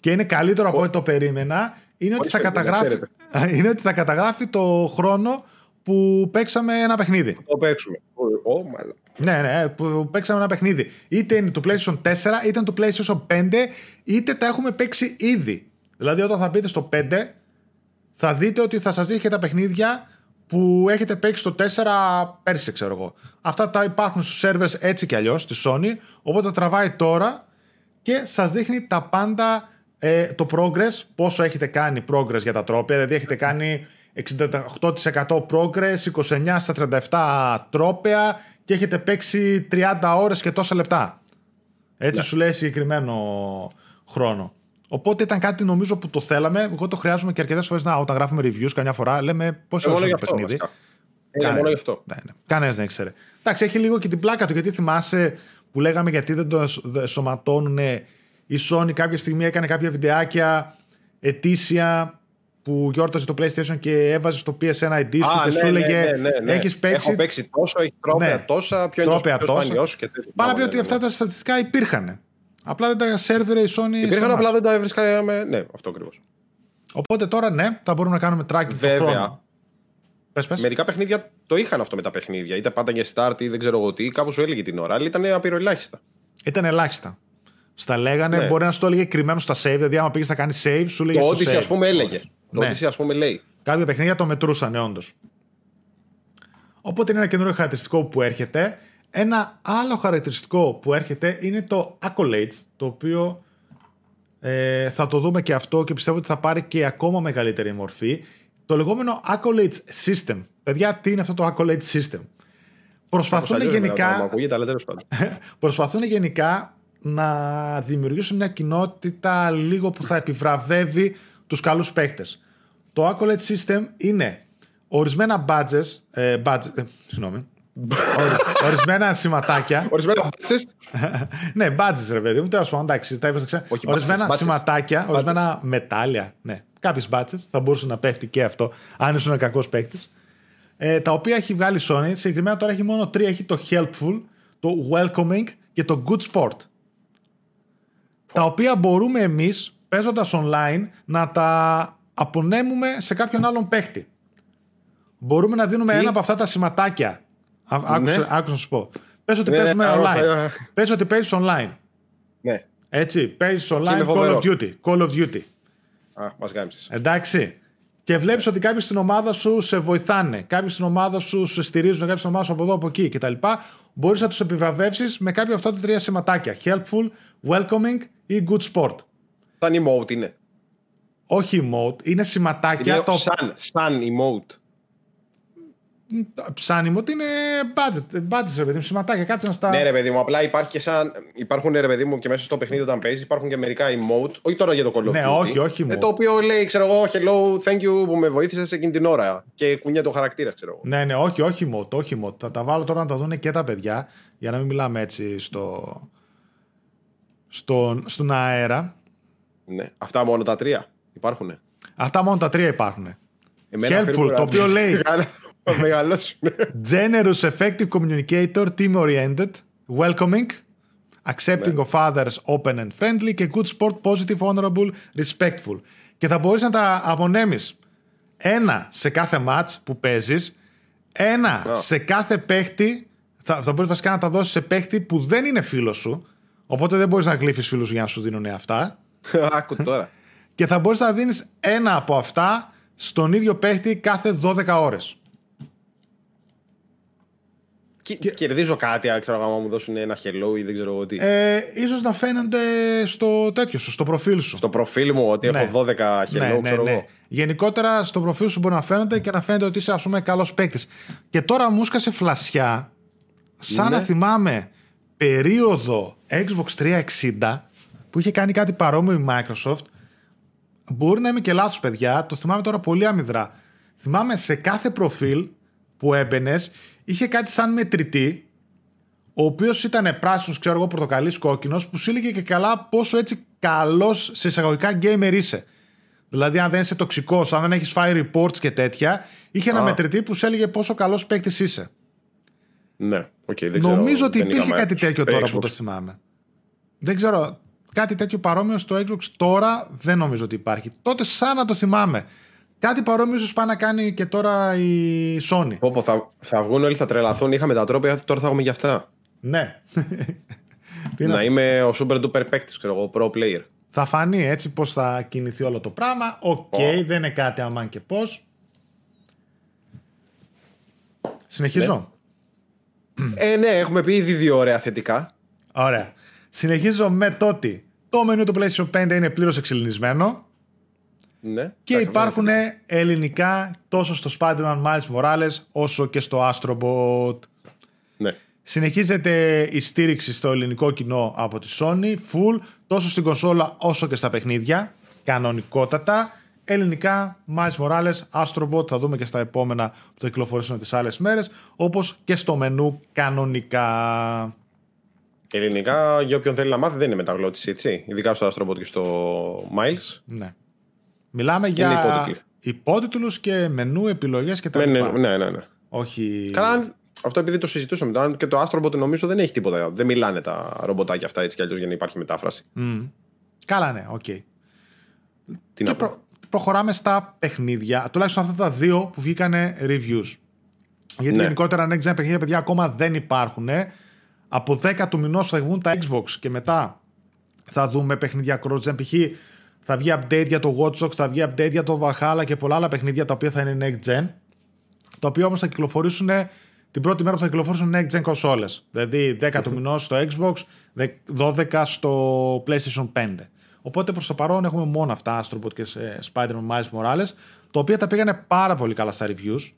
και είναι καλύτερο από ό,τι το περίμενα είναι ότι, θα καταγράφει, [laughs] είναι ότι θα καταγράφει το χρόνο που παίξαμε ένα παιχνίδι. Το παίξουμε. Ναι, ναι, που παίξαμε ένα παιχνίδι. Είτε είναι του PlayStation 4, είτε είναι του PlayStation 5, είτε τα έχουμε παίξει ήδη. Δηλαδή, όταν θα μπείτε στο 5, θα δείτε ότι θα σας δείχνει και τα παιχνίδια που έχετε παίξει στο 4 πέρσι, ξέρω εγώ. Αυτά τα υπάρχουν στους servers έτσι κι αλλιώς στη Sony. Οπότε τραβάει τώρα και σας δείχνει τα πάντα ε, το progress, πόσο έχετε κάνει progress για τα τρόπια. Δηλαδή, έχετε κάνει 68% progress, 29 στα 37 τρόπαια και έχετε παίξει 30 ώρες και τόσα λεπτά. Έτσι ναι. σου λέει συγκεκριμένο χρόνο. Οπότε ήταν κάτι νομίζω που το θέλαμε. Εγώ το χρειάζομαι και αρκετές φορές να όταν γράφουμε reviews καμιά φορά λέμε πόσε ώρες το παιχνίδι. Είναι μόνο γι' αυτό. Ναι, ναι. Κανένας δεν ήξερε. Εντάξει, έχει λίγο και την πλάκα του γιατί θυμάσαι που λέγαμε γιατί δεν το σωματώνουν. Η Sony κάποια στιγμή έκανε κάποια βιντεάκια ετήσια που γιόρταζε το PlayStation και έβαζε στο PSN ID σου και ναι, σου ναι, έλεγε ναι, ναι, ναι, Έχεις παίξει... Έχω παίξει τόσο, έχει τρόπια ναι, τόσα, ποιο είναι το τόσα. και Πάρα πει ότι αυτά τα στατιστικά υπήρχαν. Απλά δεν τα σερβερε η Sony. Υπήρχαν, απλά δεν τα έβρισκαμε. Ναι, αυτό ακριβώς. Οπότε τώρα ναι, θα μπορούμε να κάνουμε tracking Βέβαια. Πες, πες. Μερικά παιχνίδια το είχαν αυτό με τα παιχνίδια. Είτε πάντα για start ή δεν ξέρω εγώ τι. Κάπου σου έλεγε την ώρα, αλλά ήταν απειροελάχιστα. Ήταν ελάχιστα. Στα λέγανε, ναι. μπορεί να σου το έλεγε κρυμμένο στα save. Δηλαδή, άμα πήγες να κάνεις save, σου λέγε. Το Odyssey, ας πούμε, έλεγε. Το ναι. Odyssey, ας πούμε, λέει. Κάποια παιχνίδια το μετρούσαν, όντως. Οπότε είναι ένα καινούριο χαρακτηριστικό που έρχεται. Ένα άλλο χαρακτηριστικό που έρχεται είναι το Accolades, το οποίο ε, θα το δούμε και αυτό και πιστεύω ότι θα πάρει και ακόμα μεγαλύτερη μορφή. Το λεγόμενο Accolades System. Παιδιά, τι είναι αυτό το Accolades System; [laughs] Προσπαθούν γενικά, προσπαθούν γενικά να δημιουργήσουν μια κοινότητα λίγο που θα επιβραβεύει τους καλούς παίχτες. Το Accolade System είναι ορισμένα badges, ε, badges ε, συγγνώμη, ορισμένα σηματάκια. [laughs] Ορισμένα badges. [laughs] ναι, badges ρε παιδί μου, τέλος πάντων, εντάξει, τα είπα Ορισμένα σηματάκια, ορισμένα μετάλλια, ναι, κάποιες badges, θα μπορούσε να πέφτει και αυτό, αν ήσουν κακός παίχτης. Ε, τα οποία έχει βγάλει η Sony, συγκεκριμένα τώρα έχει μόνο τρία, έχει το Helpful, το Welcoming και το Good Sport τα οποία μπορούμε εμείς παίζοντας online να τα απονέμουμε σε κάποιον άλλον παίχτη. Μπορούμε να δίνουμε ένα από αυτά τα σηματάκια. Άκουσα, ναι. να σου πω. Πες ότι ναι, παίζουμε ναι, online. Πες ότι παίζεις online. Ναι. Έτσι, παίζεις online Call of Duty. Call of Duty. Α, μας γάμισες. Εντάξει. Και βλέπεις ότι κάποιοι στην ομάδα σου σε βοηθάνε, κάποιοι στην ομάδα σου σε στηρίζουν, κάποιοι στην ομάδα σου από εδώ, από εκεί κτλ. Μπορείς να τους επιβραβεύσεις με κάποια από αυτά τα τρία σηματάκια. Helpful, welcoming ή good sport. Σαν emote είναι. Όχι emote, είναι σηματάκια. Είναι το... σαν, σαν emote. Σαν emote είναι budget, budget ρε παιδί μου, σηματάκια, κάτσε να στα... Ναι ρε παιδί μου, απλά υπάρχει και σαν, υπάρχουν ρε παιδί μου και μέσα στο παιχνίδι όταν παίζεις υπάρχουν και μερικά emote, όχι τώρα για το Call of Ναι, όχι, όχι emote. Ε, το οποίο λέει, ξέρω εγώ, hello, thank you που με βοήθησες εκείνη την ώρα και κουνιέται το χαρακτήρα, ξέρω εγώ. Ναι, ναι, όχι, όχι emote, όχι emote. Θα τα βάλω τώρα να τα δουν και τα παιδιά, για να μην μιλάμε έτσι στο στον, στον αέρα. Ναι. Αυτά μόνο τα τρία υπάρχουν. Αυτά μόνο τα τρία υπάρχουν. Helpful, το οποίο λέει Generous, effective communicator, team oriented, welcoming, accepting ναι. of others, open and friendly και good sport, positive, honorable, respectful. Και θα μπορείς να τα απονέμεις ένα σε κάθε match που παίζεις, ένα σε κάθε παίχτη, θα, θα μπορείς βασικά να τα δώσεις σε παίχτη που δεν είναι φίλος σου, Οπότε δεν μπορείς να γλύφεις φίλους για να σου δίνουν αυτά. [laughs] Άκου τώρα. και θα μπορείς να δίνεις ένα από αυτά στον ίδιο παίχτη κάθε 12 ώρες. Και... Κερδίζω κάτι, ξέρω αν μου δώσουν ένα hello ή δεν ξέρω τι. Ε, ίσως να φαίνονται στο τέτοιο σου, στο προφίλ σου. Στο προφίλ μου, ότι ναι. έχω 12 hello, ναι, ναι, ξέρω ναι. εγώ. Γενικότερα στο προφίλ σου μπορεί να φαίνονται και να φαίνεται ότι είσαι ας πούμε καλός παίκτης. Και τώρα μου έσκασε φλασιά, σαν να ναι. θυμάμαι περίοδο Xbox 360 που είχε κάνει κάτι παρόμοιο η Microsoft. Μπορεί να είμαι και λάθος παιδιά, το θυμάμαι τώρα πολύ αμυδρά. Θυμάμαι σε κάθε προφίλ που έμπαινες, είχε κάτι σαν μετρητή, ο οποίος ήταν πράσινος, ξέρω εγώ, πορτοκαλί κόκκινος, που σου έλεγε και καλά πόσο έτσι καλός σε εισαγωγικά gamer είσαι. Δηλαδή, αν δεν είσαι τοξικός, αν δεν έχεις φάει reports και τέτοια, είχε ένα μετρητή που σου έλεγε πόσο καλός παίκτης είσαι. Ναι, okay, δεν Νομίζω ότι υπήρχε κάτι τέτοιο τώρα που το θυμάμαι. Δεν ξέρω. Κάτι τέτοιο παρόμοιο στο Xbox τώρα δεν νομίζω ότι υπάρχει. Τότε σαν να το θυμάμαι. Κάτι παρόμοιο ίσως πάει να κάνει και τώρα η Sony. Πω, θα, θα βγουν όλοι, θα τρελαθούν. Είχαμε τα trophies, τώρα θα έχουμε γι' αυτά. Ναι. [laughs] να είμαι ο super duper παίκτης, ξέρω εγώ, pro player. Θα φανεί έτσι πώς θα κινηθεί όλο το πράγμα. Οκ, okay, δεν είναι κάτι αμάν και πώς. Συνεχίζω. Ναι. Ε, ναι, έχουμε πει ήδη δύο ωραία θετικά. Ωραία. Συνεχίζω με το ότι το μενού του PlayStation 5 είναι πλήρως εξελληνισμένο. Ναι, και υπάρχουν ελληνικά τόσο στο Spider-Man Miles Morales όσο και στο Astrobot. Ναι. Συνεχίζεται η στήριξη στο ελληνικό κοινό από τη Sony, full, τόσο στην κονσόλα όσο και στα παιχνίδια, κανονικότατα. Ελληνικά, Miles Morales, Astrobot, θα δούμε και στα επόμενα που θα κυκλοφορήσουν τις άλλες μέρες, όπως και στο μενού κανονικά. Ελληνικά, για όποιον θέλει να μάθει, δεν είναι μεταγλώτηση, έτσι. Ειδικά στο Astrobot και στο Miles. Ναι. Μιλάμε για υπότιτλους και μενού, επιλογές κτλ. Ναι, ναι, ναι, ναι, ναι. Όχι. Καλά, αυτό επειδή το συζητούσαμε τώρα και το Astrobot νομίζω δεν έχει τίποτα. Δεν μιλάνε τα ρομποτάκια αυτά έτσι κι αλλιώς για να υπάρχει μετάφραση. Mm. Καλά, ναι, οκ. Okay. Τι και προ... προχωράμε στα παιχνίδια. Τουλάχιστον αυτά τα δύο που βγήκαν reviews. Γιατί ναι. γενικότερα next gen παιχνίδια, παιδιά, ακόμα δεν υπάρχουν. Από 10 του μηνός θα βγουν τα Xbox και μετά θα δούμε παιχνίδια cross-gen. Π.χ θα βγει update για το Watch Dogs, θα βγει update για το Valhalla και πολλά άλλα παιχνίδια τα οποία θα είναι next gen. Τα οποία όμως θα κυκλοφορήσουν την πρώτη μέρα που θα κυκλοφορήσουν next gen consoles. Δηλαδή 10 του μηνός στο Xbox, 12 στο PlayStation 5. Οπότε προς το παρόν έχουμε μόνο αυτά, Astrobot και Spider-Man Miles Morales, τα οποία τα πήγανε πάρα πολύ καλά στα reviews.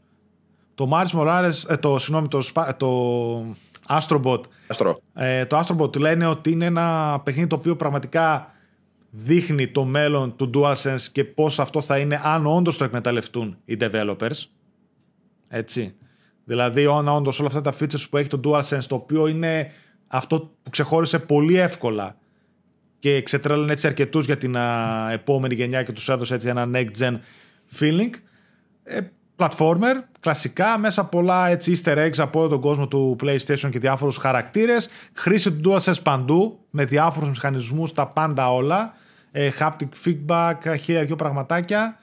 Το Miles Morales, ε, το, συγγνώμη, το, το Astrobot, Astro. ε, το Astrobot λένε ότι είναι ένα παιχνίδι το οποίο πραγματικά δείχνει το μέλλον του DualSense και πώς αυτό θα είναι αν όντως το εκμεταλλευτούν οι developers. Έτσι. Δηλαδή, αν όντως όλα αυτά τα features που έχει το DualSense, το οποίο είναι αυτό που ξεχώρισε πολύ εύκολα και ξετρέλανε έτσι αρκετούς για την α, επόμενη γενιά και τους έδωσε έτσι ένα next gen feeling. Ε, platformer, κλασικά, μέσα πολλά έτσι easter eggs από όλο τον κόσμο του PlayStation και διάφορους χαρακτήρες, χρήση του DualSense παντού, με διάφορους μηχανισμούς, τα πάντα όλα, ε, haptic feedback, χίλια δυο πραγματάκια.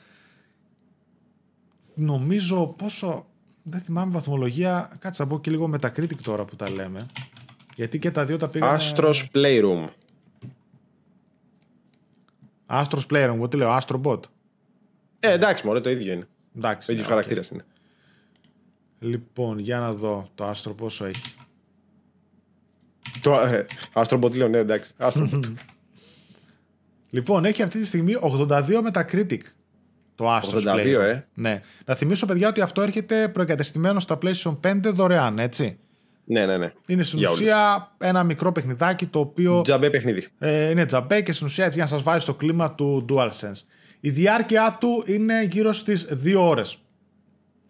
Νομίζω πόσο, δεν θυμάμαι βαθμολογία, κάτσε να πω και λίγο Metacritic τώρα που τα λέμε. Γιατί και τα δύο τα πήγαν... Astros Playroom. Astros Playroom, εγώ τι λέω, Astrobot. Ε, εντάξει, μωρέ, το ίδιο είναι. Εντάξει. Ο ίδιος ναι, χαρακτήρας είναι. Λοιπόν, για να δω το άστρο πόσο έχει. Το ε, Astrobot λέω, ναι, εντάξει. Astrobot. [laughs] λοιπόν, έχει αυτή τη στιγμή 82 Metacritic. Το Astros 82, Play. ε. Ναι. Να θυμίσω, παιδιά, ότι αυτό έρχεται προεγκατεστημένο στα PlayStation 5 δωρεάν, έτσι. Ναι, ναι, ναι. Είναι στην ουσία ένα μικρό παιχνιδάκι το οποίο. Τζαμπέ παιχνίδι. Ε, είναι τζαμπέ και στην ουσία έτσι για να σας βάλει στο κλίμα του DualSense. Η διάρκεια του είναι γύρω στις 2 ώρες.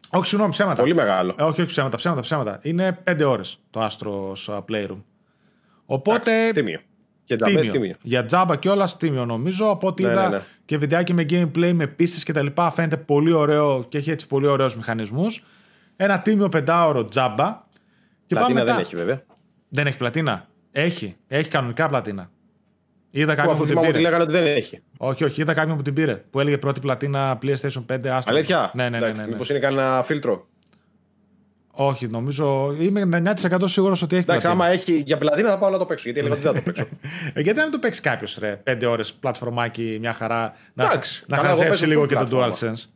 Όχι, συγγνώμη, ψέματα. Πολύ μεγάλο. Ε, όχι, όχι, ψέματα, ψέματα, ψέματα. Είναι 5 ώρες το Astros Playroom. Οπότε. Άξι, τίμιο. Και τίμιο. τίμιο. Για τζάμπα και όλα τίμιο νομίζω. Από ό,τι ναι, είδα ναι, ναι. και βιντεάκι με gameplay, με πίστες και τα λοιπά, φαίνεται πολύ ωραίο και έχει έτσι πολύ ωραίους μηχανισμούς. Ένα τίμιο πεντάωρο τζάμπα. Και πλατίνα μετά... δεν έχει βέβαια. Δεν έχει πλατίνα. Έχει. Έχει κανονικά πλατίνα. Είδα κάποιον που, που την πήρε. Ότι λέγανε ότι δεν έχει. Όχι, όχι, είδα κάποιον που την πήρε. Που έλεγε πρώτη πλατίνα PlayStation 5. Άστρο. Αλήθεια; Ναι, ναι, ναι. ναι, ναι. Μήπως είναι κανένα φίλτρο; Όχι, νομίζω. Είμαι 9% σίγουρος ότι έχει. Εντάξει, άμα έχει για πλατίνα θα πάω να το παίξω. Γιατί έλεγα ότι δεν θα το παίξω. [laughs] Ε, γιατί να το παίξει κάποιος ρε. 5 ώρες πλατφορμάκι, μια χαρά. Να, να χαζέψει λίγο και το DualSense.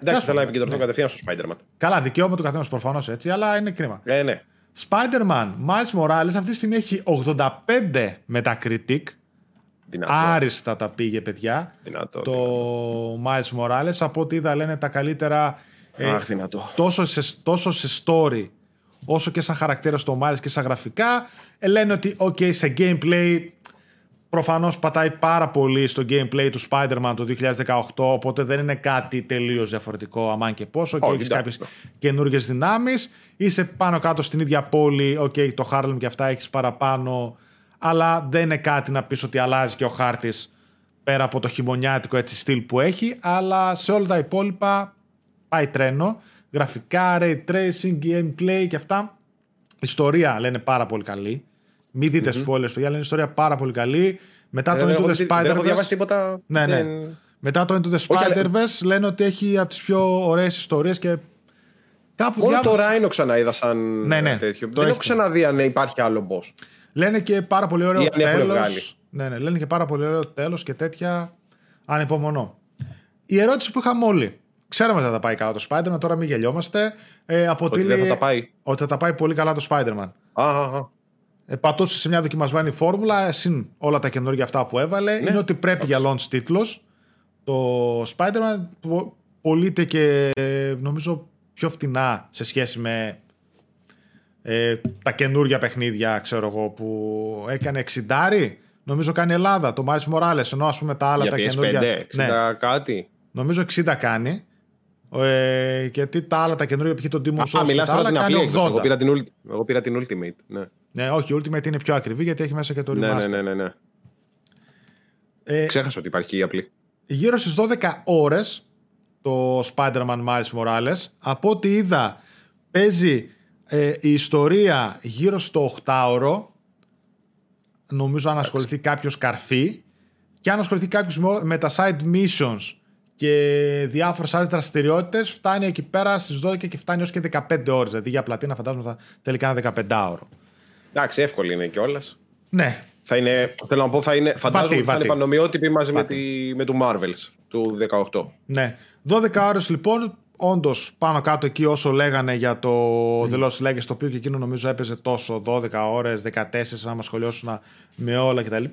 Εντάξει, θέλω να επικεντρωθώ ναι. κατευθείαν στο Spider-Man. Καλά, δικαίωμα του καθένας προφανώς έτσι, αλλά είναι κρίμα. Ε, ναι. Spider-Man Miles Morales αυτή τη στιγμή έχει 85 Metacritic. Δυνατό. Άριστα τα πήγε, παιδιά. Δυνατό, το Miles Morales. Από ό,τι είδα λένε τα καλύτερα. ε, Αχ, δυνατό. Τόσο σε, τόσο σε story όσο και σαν χαρακτήρα στο Miles και σαν γραφικά. Ε, λένε ότι, OK, σε gameplay προφανώς πατάει πάρα πολύ στο gameplay του Spider-Man το 2018, οπότε δεν είναι κάτι τελείως διαφορετικό αμάν και πόσο και έχεις κάποιες καινούργιες δυνάμεις. Είσαι πάνω κάτω στην ίδια πόλη, OK, το Harlem και αυτά έχεις παραπάνω, αλλά δεν είναι κάτι να πεις ότι αλλάζει και ο χάρτης πέρα από το χειμωνιάτικο έτσι στυλ που έχει, αλλά σε όλα τα υπόλοιπα πάει τρένο. Γραφικά, ray tracing, gameplay και αυτά. Ιστορία λένε πάρα πολύ καλή. Μην δείτε mm-hmm. spoilers, παιδιά, λένε ιστορία πάρα πολύ καλή. Μετά το Into the Spider-Verse. Δεν έχω διαβάσει τίποτα. Ναι, ναι. Μετά το Into the Spider-Verse λένε ότι έχει από τις πιο ωραίες ιστορίες και. Κάπου Μόνο διάβασα... το Rhino ξανά είδα σαν ναι, ναι, τέτοιο. Δεν έχω ξαναδεί αν υπάρχει άλλο boss. Λένε και πάρα πολύ ωραίο τέλος. Ναι, ναι, λένε και πάρα πολύ ωραίο τέλος και τέτοια. Ανυπομονώ. Η ερώτηση που είχαμε όλοι. Ξέραμε ότι θα τα πάει καλά το Spider-Man, τώρα μην γελιόμαστε. Ε, αποτελεί... Ότι δεν θα τα πάει. Ότι θα τα πάει πολύ καλά το Spider-Man. Α, α, α. Ε, πατούσε σε μια δοκιμασμένη φόρμουλα, συν όλα τα καινούργια αυτά που έβαλε. Ναι. Είναι ότι πρέπει για launch τίτλος. Το Spider-Man πωλείται και νομίζω πιο φτηνά σε σχέση με ε, τα καινούργια παιχνίδια, ξέρω εγώ, που έκανε 60. Νομίζω κάνει Ελλάδα, το Miles Morales, ενώ ας πούμε τα άλλα για τα PS5, καινούργια... 60 ναι. κάτι. Νομίζω 60 κάνει. Ε, γιατί τα άλλα τα καινούργια π.χ. το Demon Souls Α, μιλάς τώρα την απλή 80. Εγώ πήρα, την, εγώ πήρα την Ultimate. Ναι. Ναι, όχι, η Ultimate είναι πιο ακριβή γιατί έχει μέσα και το ναι, remaster. Ναι, ναι, ναι. ναι. Ε, Ξέχασα ότι υπάρχει η απλή. Γύρω στις 12 ώρες το Spider-Man Miles Morales. Από ό,τι είδα παίζει ε, η ιστορία γύρω στο 8ωρο. Νομίζω αν ασχοληθεί κάποιος καρφί. Και αν ασχοληθεί κάποιος με τα side missions και διάφορες άλλες δραστηριότητες, φτάνει εκεί πέρα στις 12 και φτάνει έως και 15 ώρες. Δηλαδή για πλατίνα φαντάζομαι θα θέλει ένα 15 ώρο. Εντάξει, εύκολη είναι κιόλας. Ναι. Θα είναι, θέλω να πω, θα είναι, φαντάζομαι ότι θα είναι πανομοιότυπη μαζί με, τη, με του Marvels του 18. Ναι. 12 ώρε λοιπόν, όντως πάνω κάτω εκεί όσο λέγανε για το mm. The Lost Legacy, το οποίο και εκείνο νομίζω έπαιζε τόσο 12 ώρες, 14, να μα σχολιώσουν με όλα κτλ.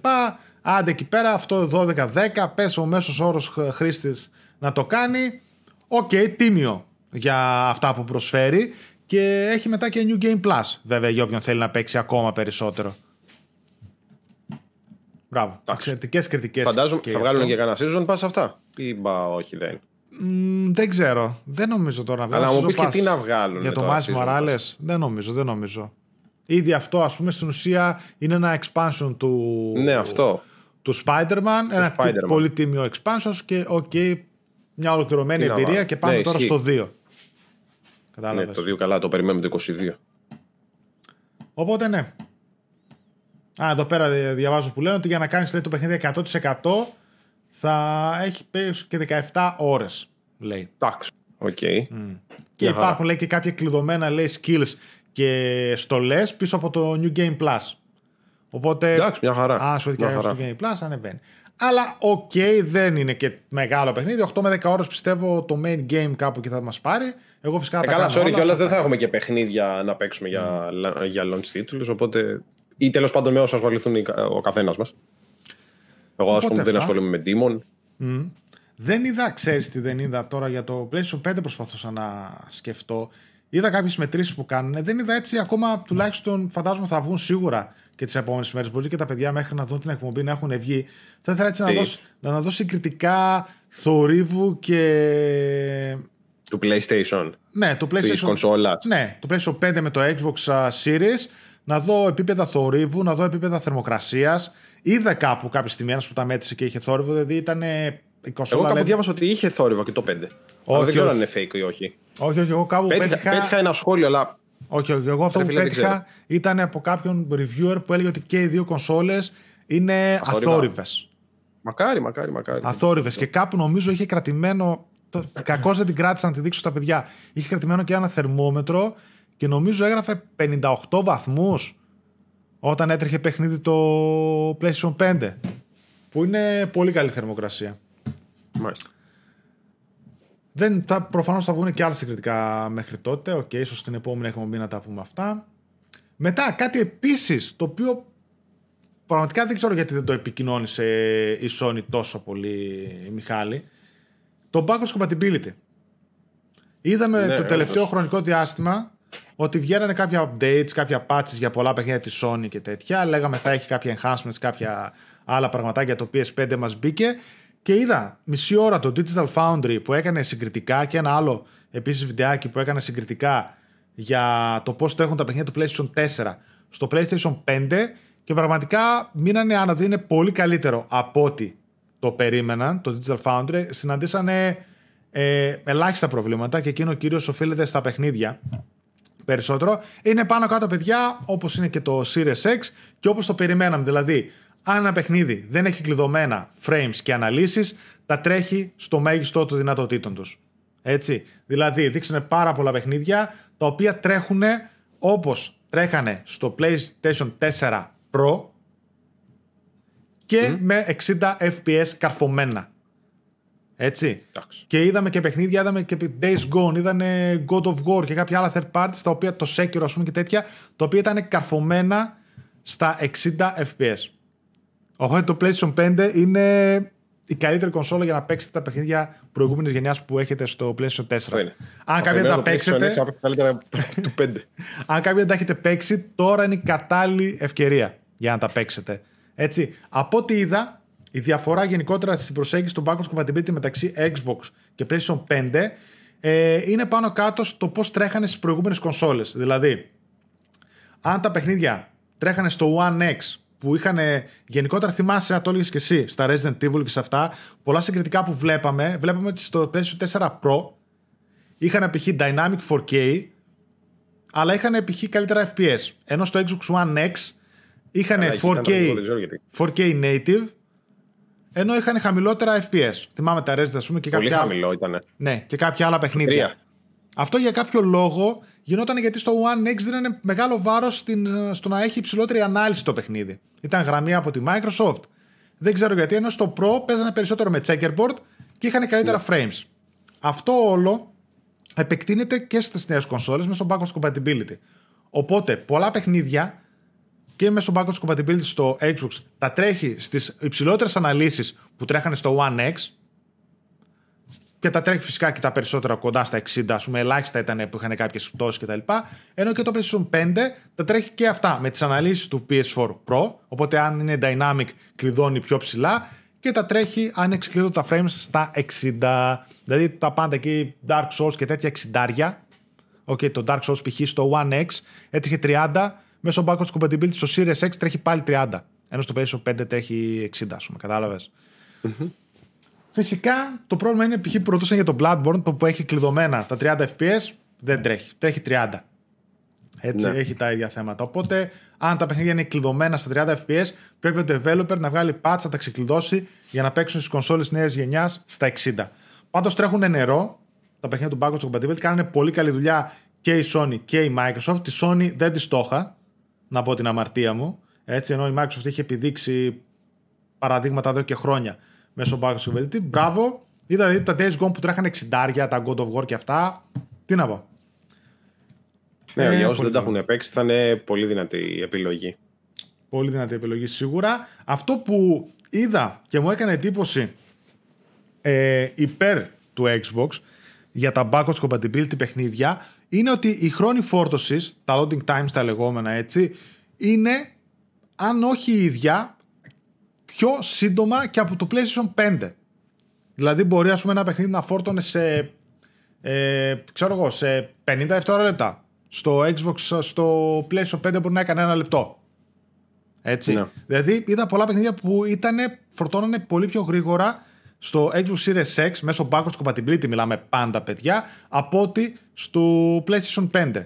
Άντε εκεί πέρα, αυτό 12-10, πες ο μέσος όρος χρήστης να το κάνει. Οκ, okay, τίμιο για αυτά που προσφέρει. Και έχει μετά και New Game Plus, βέβαια, για όποιον θέλει να παίξει ακόμα περισσότερο. Μπράβο. Εξαιρετικές κριτικές. Φαντάζομαι και θα βγάλουν και κανένα season pass αυτά; Ή μπα, όχι, δεν. Mm, δεν ξέρω. Δεν νομίζω τώρα να βγάλουν. Αλλά μου πεις και τι να βγάλουν. Για το Miles Morales. Δεν νομίζω, δεν νομίζω. Ήδη αυτό, ας πούμε, στην ουσία είναι ένα expansion του. Ναι, αυτό του Spider-Man, ένα Spider-Man. πολύ τίμιο expansion και okay, μια ολοκληρωμένη εμπειρία και πάμε ναι, τώρα στο 2. Κατάλαβες. Ναι, το 2 καλά, το περιμένουμε το 22. Οπότε ναι. Α, εδώ πέρα διαβάζω που λένε ότι για να κάνεις λέει, το παιχνίδι 100% θα έχει και 17 ώρες, λέει. Εντάξει, οκ. Okay. Mm. Και για υπάρχουν, λέει, και κάποια κλειδωμένα, λέει, skills και στολές πίσω από το New Game Plus. Οπότε. Εντάξει, μια χαρά. Αν σου στο Game Plus, ανεβαίνει. Αλλά OK, okay, δεν είναι και μεγάλο παιχνίδι. 8 με 10 ώρες πιστεύω το main game κάπου και θα μας πάρει. Εγώ φυσικά ε, τα καλά, sorry κιόλας δεν θα έχουμε και παιχνίδια να παίξουμε για, mm. για launch τίτλους. Οπότε. ή τέλος πάντων με όσο ασχοληθούν ο καθένας μας. Εγώ ας πούμε δεν ασχολούμαι με Demon. Mm. Δεν είδα, ξέρεις τι δεν είδα τώρα για το PlayStation 5 προσπαθούσα να σκεφτώ. Είδα κάποιες μετρήσεις που κάνουν. Δεν είδα έτσι ακόμα, τουλάχιστον φαντάζομαι θα βγουν σίγουρα και τις επόμενες μέρες. Μπορεί και τα παιδιά μέχρι να δουν την εκπομπή να έχουν βγει. Θα ήθελα έτσι να δώσω, να δώσω συγκριτικά θορύβου και. Του PlayStation. Ναι, το PlayStation. Ναι, το PlayStation 5 με το Xbox Series. Να δω επίπεδα θορύβου, να δω επίπεδα θερμοκρασίας. Είδα κάπου κάποια στιγμή ένας που τα μέτρησε και είχε θόρυβο, δηλαδή ήταν η κονσόλα. Εγώ κάπου διάβασα ότι είχε θόρυβο και το 5. Όχι, δεν ξέρω αν είναι fake ή όχι. Όχι, όχι, εγώ κάπου πέτυχα. Πέτυχα ένα σχόλιο, αλλά όχι, όχι. Εγώ αυτό που πέτυχα ήταν από κάποιον reviewer που έλεγε ότι και οι δύο κονσόλες είναι αθόρυβες. Μακάρι, μακάρι, μακάρι. Αθόρυβες. Και κάπου νομίζω είχε κρατημένο. Κακώς δεν την κράτησα να τη δείξω στα παιδιά. Είχε κρατημένο και ένα θερμόμετρο και νομίζω έγραφε 58 βαθμούς όταν έτρεχε παιχνίδι το PlayStation 5. Που είναι πολύ καλή θερμοκρασία. Μάλιστα. Δεν, θα, προφανώς θα βγουν και άλλα συγκριτικά μέχρι τότε. OK, okay, ίσως στην επόμενη εκπομπή να τα πούμε αυτά. Μετά κάτι επίσης το οποίο πραγματικά δεν ξέρω γιατί δεν το επικοινώνησε η Sony τόσο πολύ η Μιχάλη. Το backwards compatibility. Είδαμε ναι, το τελευταίο χρονικό διάστημα ότι βγαίνανε κάποια updates, κάποια patches για πολλά παιχνίδια της Sony και τέτοια. Λέγαμε θα έχει κάποια enhancements, κάποια άλλα πραγματάκια το PS5 μας μπήκε και είδα μισή ώρα το Digital Foundry που έκανε συγκριτικά και ένα άλλο επίσης βιντεάκι που έκανε συγκριτικά για το πώς τρέχουν τα παιχνίδια του PlayStation 4 στο PlayStation 5 και πραγματικά μείνανε αν είναι πολύ καλύτερο από ό,τι το περίμεναν, το Digital Foundry. Συναντήσανε ε, ελάχιστα προβλήματα και εκείνο κυρίως οφείλεται στα παιχνίδια περισσότερο. Είναι πάνω κάτω παιδιά όπως είναι και το Series X και όπως το περιμέναμε. Δηλαδή, αν ένα παιχνίδι δεν έχει κλειδωμένα frames και αναλύσεις, τα τρέχει στο μέγιστο των δυνατοτήτων τους. Έτσι. Δηλαδή, δείξανε πάρα πολλά παιχνίδια τα οποία τρέχουν όπως τρέχανε στο PlayStation 4 Pro και με 60 FPS καρφωμένα. Έτσι. Και είδαμε και παιχνίδια, είδαμε και Days Gone, είδαμε God of War και κάποια άλλα third parties, τα οποία το Sekiro ας πούμε και τέτοια, τα οποία ήταν καρφωμένα στα 60 FPS. Οπότε το PlayStation 5 είναι η καλύτερη κονσόλα για να παίξετε τα παιχνίδια προηγούμενης γενιάς που έχετε στο PlayStation 4. Αν κάποια τα παίξετε. του 5. [laughs] Αν κάποια τα έχετε παίξει, τώρα είναι η κατάλληλη ευκαιρία για να τα παίξετε. Έτσι. Από ό,τι είδα, η διαφορά γενικότερα στην προσέγγιση του backwards compatibility μεταξύ Xbox και PlayStation 5 ε, είναι πάνω κάτω στο πώς τρέχανε στις προηγούμενες κονσόλες. Δηλαδή, αν τα παιχνίδια τρέχανε στο One X που είχαν γενικότερα θυμάσαι, να το έλεγες και εσύ, στα Resident Evil και σε αυτά, πολλά συγκριτικά που βλέπαμε, βλέπαμε ότι στο PlayStation 4 Pro είχαν π.χ. Dynamic 4K, αλλά είχαν π.χ. καλύτερα FPS. Ενώ στο Xbox One X είχαν 4K, 4K native, ενώ είχαν χαμηλότερα FPS. Θυμάμαι τα Resident, ας πούμε, και κάποια. Πολύ χαμηλό ήταν. Ναι, και κάποια άλλα παιχνίδια. Αυτό για κάποιο λόγο γινόταν γιατί στο One X δίνανε μεγάλο βάρος στο να έχει υψηλότερη ανάλυση το παιχνίδι. Ήταν γραμμή από τη Microsoft. Δεν ξέρω γιατί, ενώ στο Pro παίζανε περισσότερο με checkerboard και είχαν καλύτερα yeah. Ναι. frames. Αυτό όλο επεκτείνεται και στις νέες κονσόλες μέσω backwards compatibility. Οπότε πολλά παιχνίδια και μέσω backwards compatibility στο Xbox τα τρέχει στις υψηλότερες αναλύσεις που τρέχανε στο One X και τα τρέχει φυσικά και τα περισσότερα κοντά στα 60, ας πούμε, ελάχιστα ήταν που είχαν κάποιες πτώσεις κτλ. Ενώ και το PlayStation 5 τα τρέχει και αυτά με τις αναλύσεις του PS4 Pro. Οπότε αν είναι dynamic, κλειδώνει πιο ψηλά και τα τρέχει αν έχει τα frames στα 60. Δηλαδή τα πάντα εκεί, Dark Souls και τέτοια 60. Okay, το Dark Souls π.χ. στο One X έτρεχε 30, μέσω backwards compatibility στο Series X τρέχει πάλι 30. Ενώ στο PlayStation 5 τρέχει 60, ας πούμε, κατάλαβες. Φυσικά το πρόβλημα είναι π.χ. που ρωτούσαν για το Bloodborne που έχει κλειδωμένα τα 30 FPS, δεν τρέχει. Τρέχει 30. Έτσι, ναι. έχει τα ίδια θέματα. Οπότε, αν τα παιχνίδια είναι κλειδωμένα στα 30 FPS, πρέπει ο developer να βγάλει patch, να τα ξεκλειδώσει για να παίξουν στις κονσόλες νέας γενιάς στα 60. Πάντως τρέχουν νερό. Τα παιχνίδια του backwards compatibility κάνουν πολύ καλή δουλειά και η Sony και η Microsoft. Τη Sony δεν τη στόχα, να πω την αμαρτία μου. Έτσι, ενώ η Microsoft έχει επιδείξει παραδείγματα εδώ και χρόνια μέσω backwards compatibility. Μπράβο. Είδα δηλαδή, τα Days Gone που τρέχανε 60, τα God of War και αυτά. Τι να πω. Ναι, ε, για όσοι δεν τα έχουν παίξει θα είναι πολύ δυνατή η επιλογή. Πολύ δυνατή επιλογή σίγουρα. Αυτό που είδα και μου έκανε εντύπωση ε, υπέρ του Xbox για τα backwards compatibility παιχνίδια είναι ότι η χρόνη φόρτωσης, τα loading times τα λεγόμενα έτσι, είναι αν όχι η ίδια, πιο σύντομα και από το PlayStation 5. Δηλαδή μπορεί ας πούμε ένα παιχνίδι να φόρτωνε σε, ε, ξέρω εγώ, σε 50 δευτερόλεπτα. Στο Xbox, στο PlayStation 5 μπορεί να έκανε ένα λεπτό. Έτσι. Ναι. Δηλαδή είδα πολλά παιχνίδια που ήτανε, φορτώνανε πολύ πιο γρήγορα στο Xbox Series X μέσω backwards compatibility μιλάμε πάντα παιδιά από ότι στο PlayStation 5.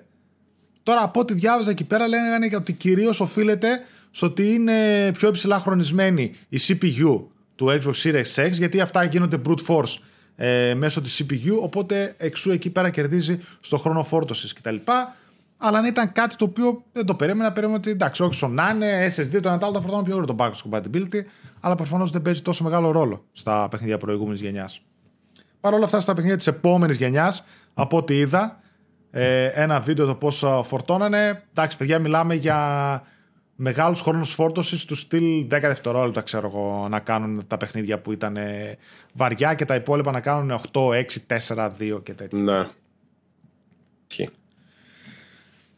Τώρα από ό,τι διάβαζα εκεί πέρα λένε ότι κυρίως οφείλεται στο ότι είναι πιο υψηλά χρονισμένη η CPU του Xbox Series X γιατί αυτά γίνονται brute force ε, μέσω της CPU οπότε εξού εκεί πέρα κερδίζει στο χρόνο φόρτωσης κτλ. Αλλά αν ήταν κάτι το οποίο δεν το περίμενα, περίμενα ότι εντάξει, όχι να είναι SSD, το ένα τα τα φορτώνω πιο γρήγορα το backwards compatibility, αλλά προφανώς δεν παίζει τόσο μεγάλο ρόλο στα παιχνίδια προηγούμενης γενιάς. Παρ' όλα αυτά στα παιχνίδια της επόμενης γενιάς, από ό,τι είδα, ε, ένα βίντεο το πώ φορτώνανε. Εντάξει, παιδιά, μιλάμε για μεγάλου χρόνου φόρτωσης του στυλ 10 δευτερόλεπτα, ξέρω εγώ, να κάνουν τα παιχνίδια που ήταν βαριά και τα υπόλοιπα να κάνουν 8, 6, 4, 2 και τέτοια. Ναι.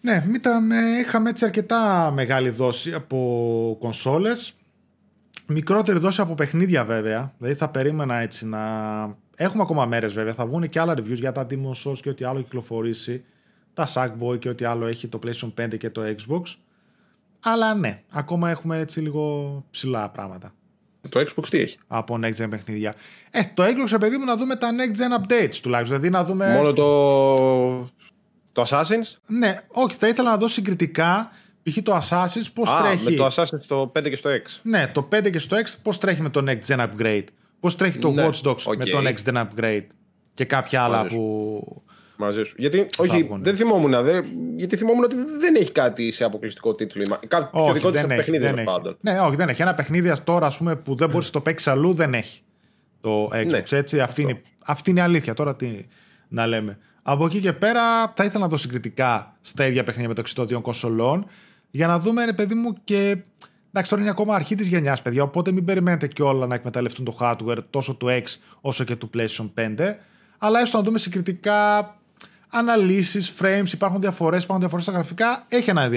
Ναι, ήταν, είχαμε έτσι αρκετά μεγάλη δόση από κονσόλες. Μικρότερη δόση από παιχνίδια βέβαια. Δηλαδή θα περίμενα έτσι να... Έχουμε ακόμα μέρες βέβαια. Θα βγουν και άλλα reviews για τα Demon's Souls και ό,τι άλλο κυκλοφορήσει. Τα Sackboy και ό,τι άλλο έχει το PlayStation 5 και το Xbox. Αλλά ναι, ακόμα έχουμε έτσι λίγο ψηλά πράγματα. Το Xbox τι έχει; Από next gen παιχνίδια. Ε, το Xbox, παιδί μου, να δούμε τα next gen updates τουλάχιστον. Δηλαδή να δούμε. Μόνο το. Το Assassin's; Ναι, όχι, θα ήθελα να δω συγκριτικά π.χ. το Assassin's πώς τρέχει. Με το Assassin's στο 5 και στο 6. Ναι, το 5 και στο 6 πώς τρέχει με το next gen upgrade. Πώς τρέχει το ναι, Watch Dogs με το next gen upgrade. Και κάποια άλλα που. Μαζί σου. Γιατί, όχι, δεν θυμόμουν. Δε, γιατί θυμόμουν ότι δεν έχει κάτι σε αποκλειστικό τίτλο. Κάποιο όχι, δικό της παιχνίδι τέλος πάντων. Ναι, όχι, δεν έχει. Ένα παιχνίδι τώρα ας πούμε, που δεν μπορείς να το παίξεις αλλού δεν έχει. Το Xbox. Ναι, έτσι, αυτή, είναι, αυτή είναι η αλήθεια. Τώρα τι να λέμε. Από εκεί και πέρα θα ήθελα να δω συγκριτικά στα ίδια παιχνίδια μεταξύ των δύο κονσολών για να δούμε, ρε παιδί μου, και. Εντάξει, τώρα είναι ακόμα αρχή της γενιάς, παιδιά, οπότε μην περιμένετε κιόλα να εκμεταλλευτούν το hardware τόσο του X όσο και του PlayStation 5. Αλλά έστω να δούμε συγκριτικά αναλύσεις, frames, υπάρχουν διαφορές, υπάρχουν διαφορές στα γραφικά. Έχει ένα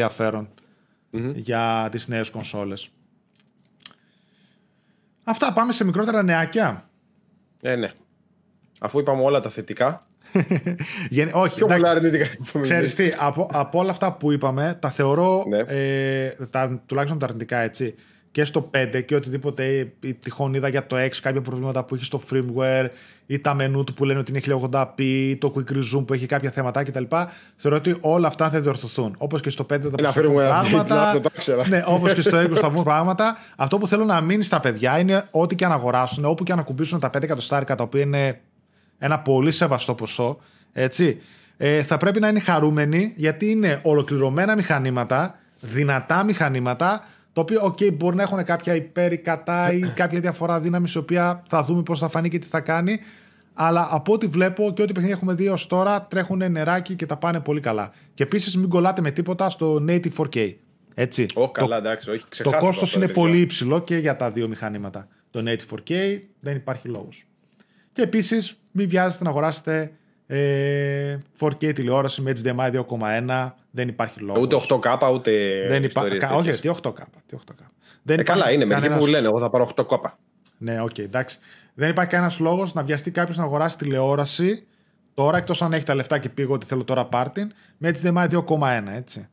για τις νέες κονσόλες. Αυτά πάμε σε μικρότερα νεάκια. Ε, ναι. Αφού είπαμε όλα τα θετικά. [laughs] Όχι, εντάξει, ξέρεις τι, από, από όλα αυτά που είπαμε, τα θεωρώ, ναι. ε, τα, τουλάχιστον τα αρνητικά έτσι, και στο 5 και οτιδήποτε τυχόν είδα για το 6, κάποια προβλήματα που έχει στο firmware ή τα μενού του που λένε ότι είναι 1080p ή το quick resume που έχει κάποια θέματα κτλ. Θεωρώ ότι όλα αυτά θα διορθωθούν. Όπως και στο 5 θα βγουν πράγματα. [laughs] ναι, όπως και στο 20 θα βγουν πράγματα. Αυτό που θέλω να μείνει στα παιδιά είναι ό,τι και αν αγοράσουν, όπου και αν ακουμπήσουν τα 5 εκατοστάρικα, τα οποία είναι ένα πολύ σεβαστό ποσό, έτσι, ε, θα πρέπει να είναι χαρούμενοι γιατί είναι ολοκληρωμένα μηχανήματα, δυνατά μηχανήματα, το οποίο, OK, μπορεί να έχουν κάποια υπέρ ή κατά ή κάποια διαφορά δύναμης, η οποία θα δούμε πώς θα φανεί και τι θα κάνει. Αλλά από ό,τι βλέπω και ό,τι παιχνίδια έχουμε δει ως τώρα τρέχουν νεράκι και τα πάνε πολύ καλά. Και επίσης μην κολλάτε με τίποτα στο native 4K. Έτσι. Oh, καλά, εντάξει, όχι, το κόστος είναι πολύ υψηλό και για τα δύο μηχανήματα. Το native 4K δεν υπάρχει λόγος. Και επίσης μην βιάζεστε να αγοράσετε ε, 4K τηλεόραση με HDMI 2.1 δεν υπάρχει λόγος. Ούτε 8K ούτε. Δεν υπάρχει. Όχι, τι 8K. Τι 8K. Δεν ε, καλά είναι. Κανένας... Μερικοί που λένε, εγώ θα πάρω 8K. Ναι, OK, okay, εντάξει. Δεν υπάρχει κανένας λόγος να βιαστεί κάποιος να αγοράσει τηλεόραση τώρα, εκτός αν έχει τα λεφτά και πει εγώ ότι θέλω τώρα πάρ' την, με HDMI 2,1, έτσι.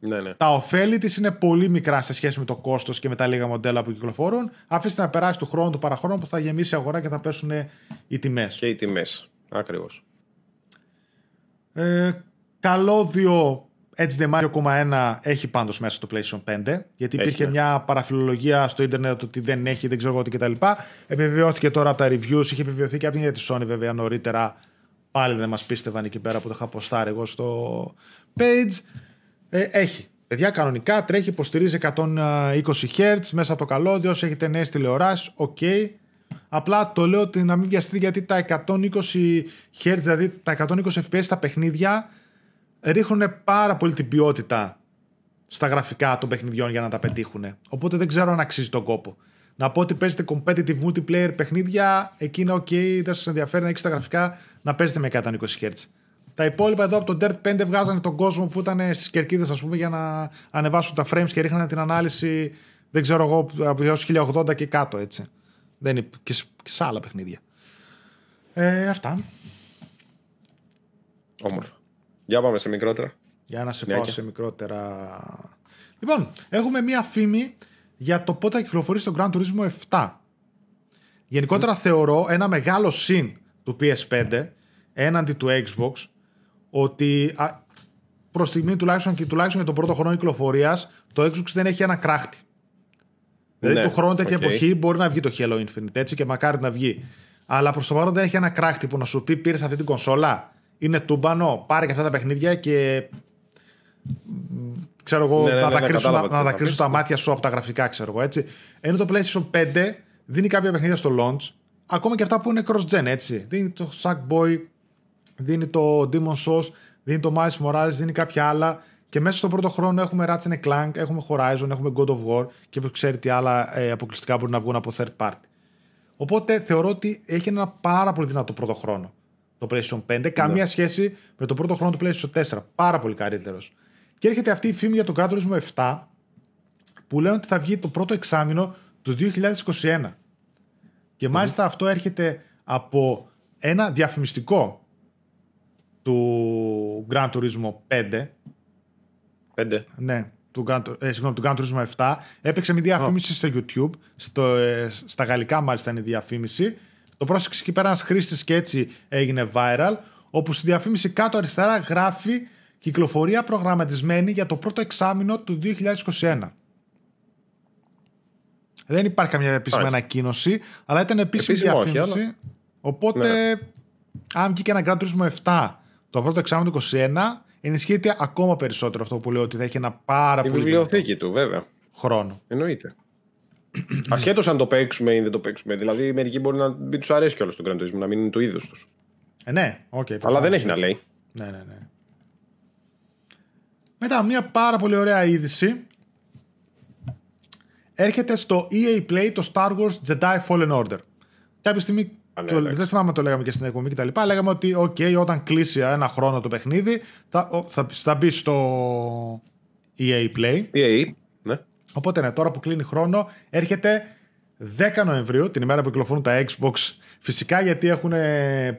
Ναι, ναι. Τα οφέλη της είναι πολύ μικρά σε σχέση με το κόστος και με τα λίγα μοντέλα που κυκλοφορούν. Αφήστε να περάσει του χρόνου του παραχρόνου που θα γεμίσει η αγορά και θα πέσουν οι τιμές. Και οι τιμές. Ακριβώς. Ε, καλώδιο HDMI 2.1 έχει πάντως μέσα στο PlayStation 5, γιατί υπήρχε ναι. μια παραφιλολογία στο ίντερνετ ότι δεν έχει, δεν ξέρω εγώ τι κτλ. Επιβεβαιώθηκε τώρα από τα reviews, είχε επιβεβαιωθεί και από την ίδια τη Sony βέβαια νωρίτερα. Πάλι δεν μας πίστευαν εκεί πέρα που το είχα ποστάρει εγώ στο page. Ε, έχει. Παιδιά, κανονικά τρέχει, υποστηρίζει 120 Hz μέσα από το καλώδιο. Όσοι έχετε νέες τηλεοράσεις, OK. Okay. Απλά το λέω ότι να μην βιαστείτε γιατί τα 120 Hz, δηλαδή τα 120 FPS στα παιχνίδια, ρίχνουν πάρα πολύ την ποιότητα στα γραφικά των παιχνιδιών για να τα πετύχουν. Οπότε δεν ξέρω αν αξίζει τον κόπο. Να πω ότι παίζετε competitive multiplayer παιχνίδια, εκεί είναι OK, δεν σας ενδιαφέρει να έχει τα γραφικά να παίζετε με 120 Hz. Τα υπόλοιπα εδώ από το Dirt 5 βγάζανε τον κόσμο που ήταν στις κερκίδες, ας πούμε, για να ανεβάσουν τα frames και ρίχνανε την ανάλυση, δεν ξέρω εγώ, από 1080 και κάτω, έτσι. Δεν είναι και, σε άλλα παιχνίδια. Ε, αυτά. Όμορφα. Για πάμε σε μικρότερα. Για να σε πάω σε μικρότερα. Λοιπόν, έχουμε μία φήμη για το πότε θα κυκλοφορήσει το Grand Turismo 7. Γενικότερα θεωρώ ένα μεγάλο συν του PS5 έναντι του Xbox ότι προς στιγμή τουλάχιστον και τουλάχιστον για τον πρώτο χρόνο κυκλοφορίας το Xbox δεν έχει ένα κράχτη. Δηλαδή ναι, του χρόνου τέτοια okay. εποχή μπορεί να βγει το Halo Infinite έτσι και μακάρι να βγει. Αλλά προς το παρόν δεν έχει ένα κράχτη που να σου πει πήρες αυτή την κονσόλα. Είναι τούμπανο, πάρε και αυτά τα παιχνίδια και. Ξέρω εγώ, ναι, ναι, να δακρύσουν τα μάτια σου από τα γραφικά, ξέρω εγώ έτσι. Ενώ το PlayStation 5 δίνει κάποια παιχνίδια στο launch, ακόμα και αυτά που είναι cross-gen, έτσι. Δίνει το Sackboy, δίνει το Demon Souls, δίνει το Miles Morales, δίνει κάποια άλλα. Και μέσα στον πρώτο χρόνο έχουμε Ratchet Clank, έχουμε Horizon, έχουμε God of War και ποιο ξέρει τι άλλα ε, αποκλειστικά μπορεί να βγουν από third party. Οπότε θεωρώ ότι έχει ένα πάρα πολύ δυνατό πρώτο χρόνο το PlayStation 5. Καμία ναι. σχέση με το πρώτο χρόνο του PlayStation 4. Πάρα πολύ καλύτερος. Και έρχεται αυτή η φήμη για το Gran Turismo 7 που λένε ότι θα βγει το πρώτο εξάμεινο του 2021. Και μάλιστα αυτό έρχεται από ένα διαφημιστικό του Gran Turismo 5. 5. Ναι, του Gran, ε, συγγνώμη, του Gran Turismo 7. Έπαιξε μια διαφήμιση στο YouTube. Στο, ε, στα γαλλικά μάλιστα είναι η διαφήμιση. Το πρόσεξε εκεί πέρα ένας χρήστης και έτσι έγινε viral. Όπου στη διαφήμιση κάτω αριστερά γράφει κυκλοφορία προγραμματισμένη για το πρώτο εξάμεινο του 2021. Δεν υπάρχει καμία επίσημη ανακοίνωση, αλλά ήταν επίσημη διαφήμιση. Οπότε, ναι. αν βγήκε ένα Gran Turismo 7 το πρώτο εξάμεινο του 2021, ενισχύεται ακόμα περισσότερο αυτό που λέω ότι θα έχει ένα πάρα Η πολύ. Η βιβλιοθήκη του, βέβαια. Χρόνο. Εννοείται. [clears throat] Ασχέτως αν το παίξουμε ή δεν το παίξουμε. Δηλαδή, μερικοί μπορεί να μην τους αρέσει κιόλας το Gran Turismo, να μην είναι το είδος τους. Ε, ναι, okay, Αλλά δεν έχει να λέει. Ναι, ναι, ναι. Μετά, μια πάρα πολύ ωραία είδηση. Έρχεται στο EA Play το Star Wars Jedi Fallen Order. Κάποια στιγμή ναι, το, δεν θυμάμαι το λέγαμε και στην εκπομπή κτλ. Λέγαμε ότι okay, όταν κλείσει ένα χρόνο το παιχνίδι θα, θα, θα μπει στο EA Play. EA, ναι. Οπότε ναι, τώρα που κλείνει χρόνο έρχεται 10 Νοεμβρίου, την ημέρα που κυκλοφορούν τα Xbox. Φυσικά γιατί έχουν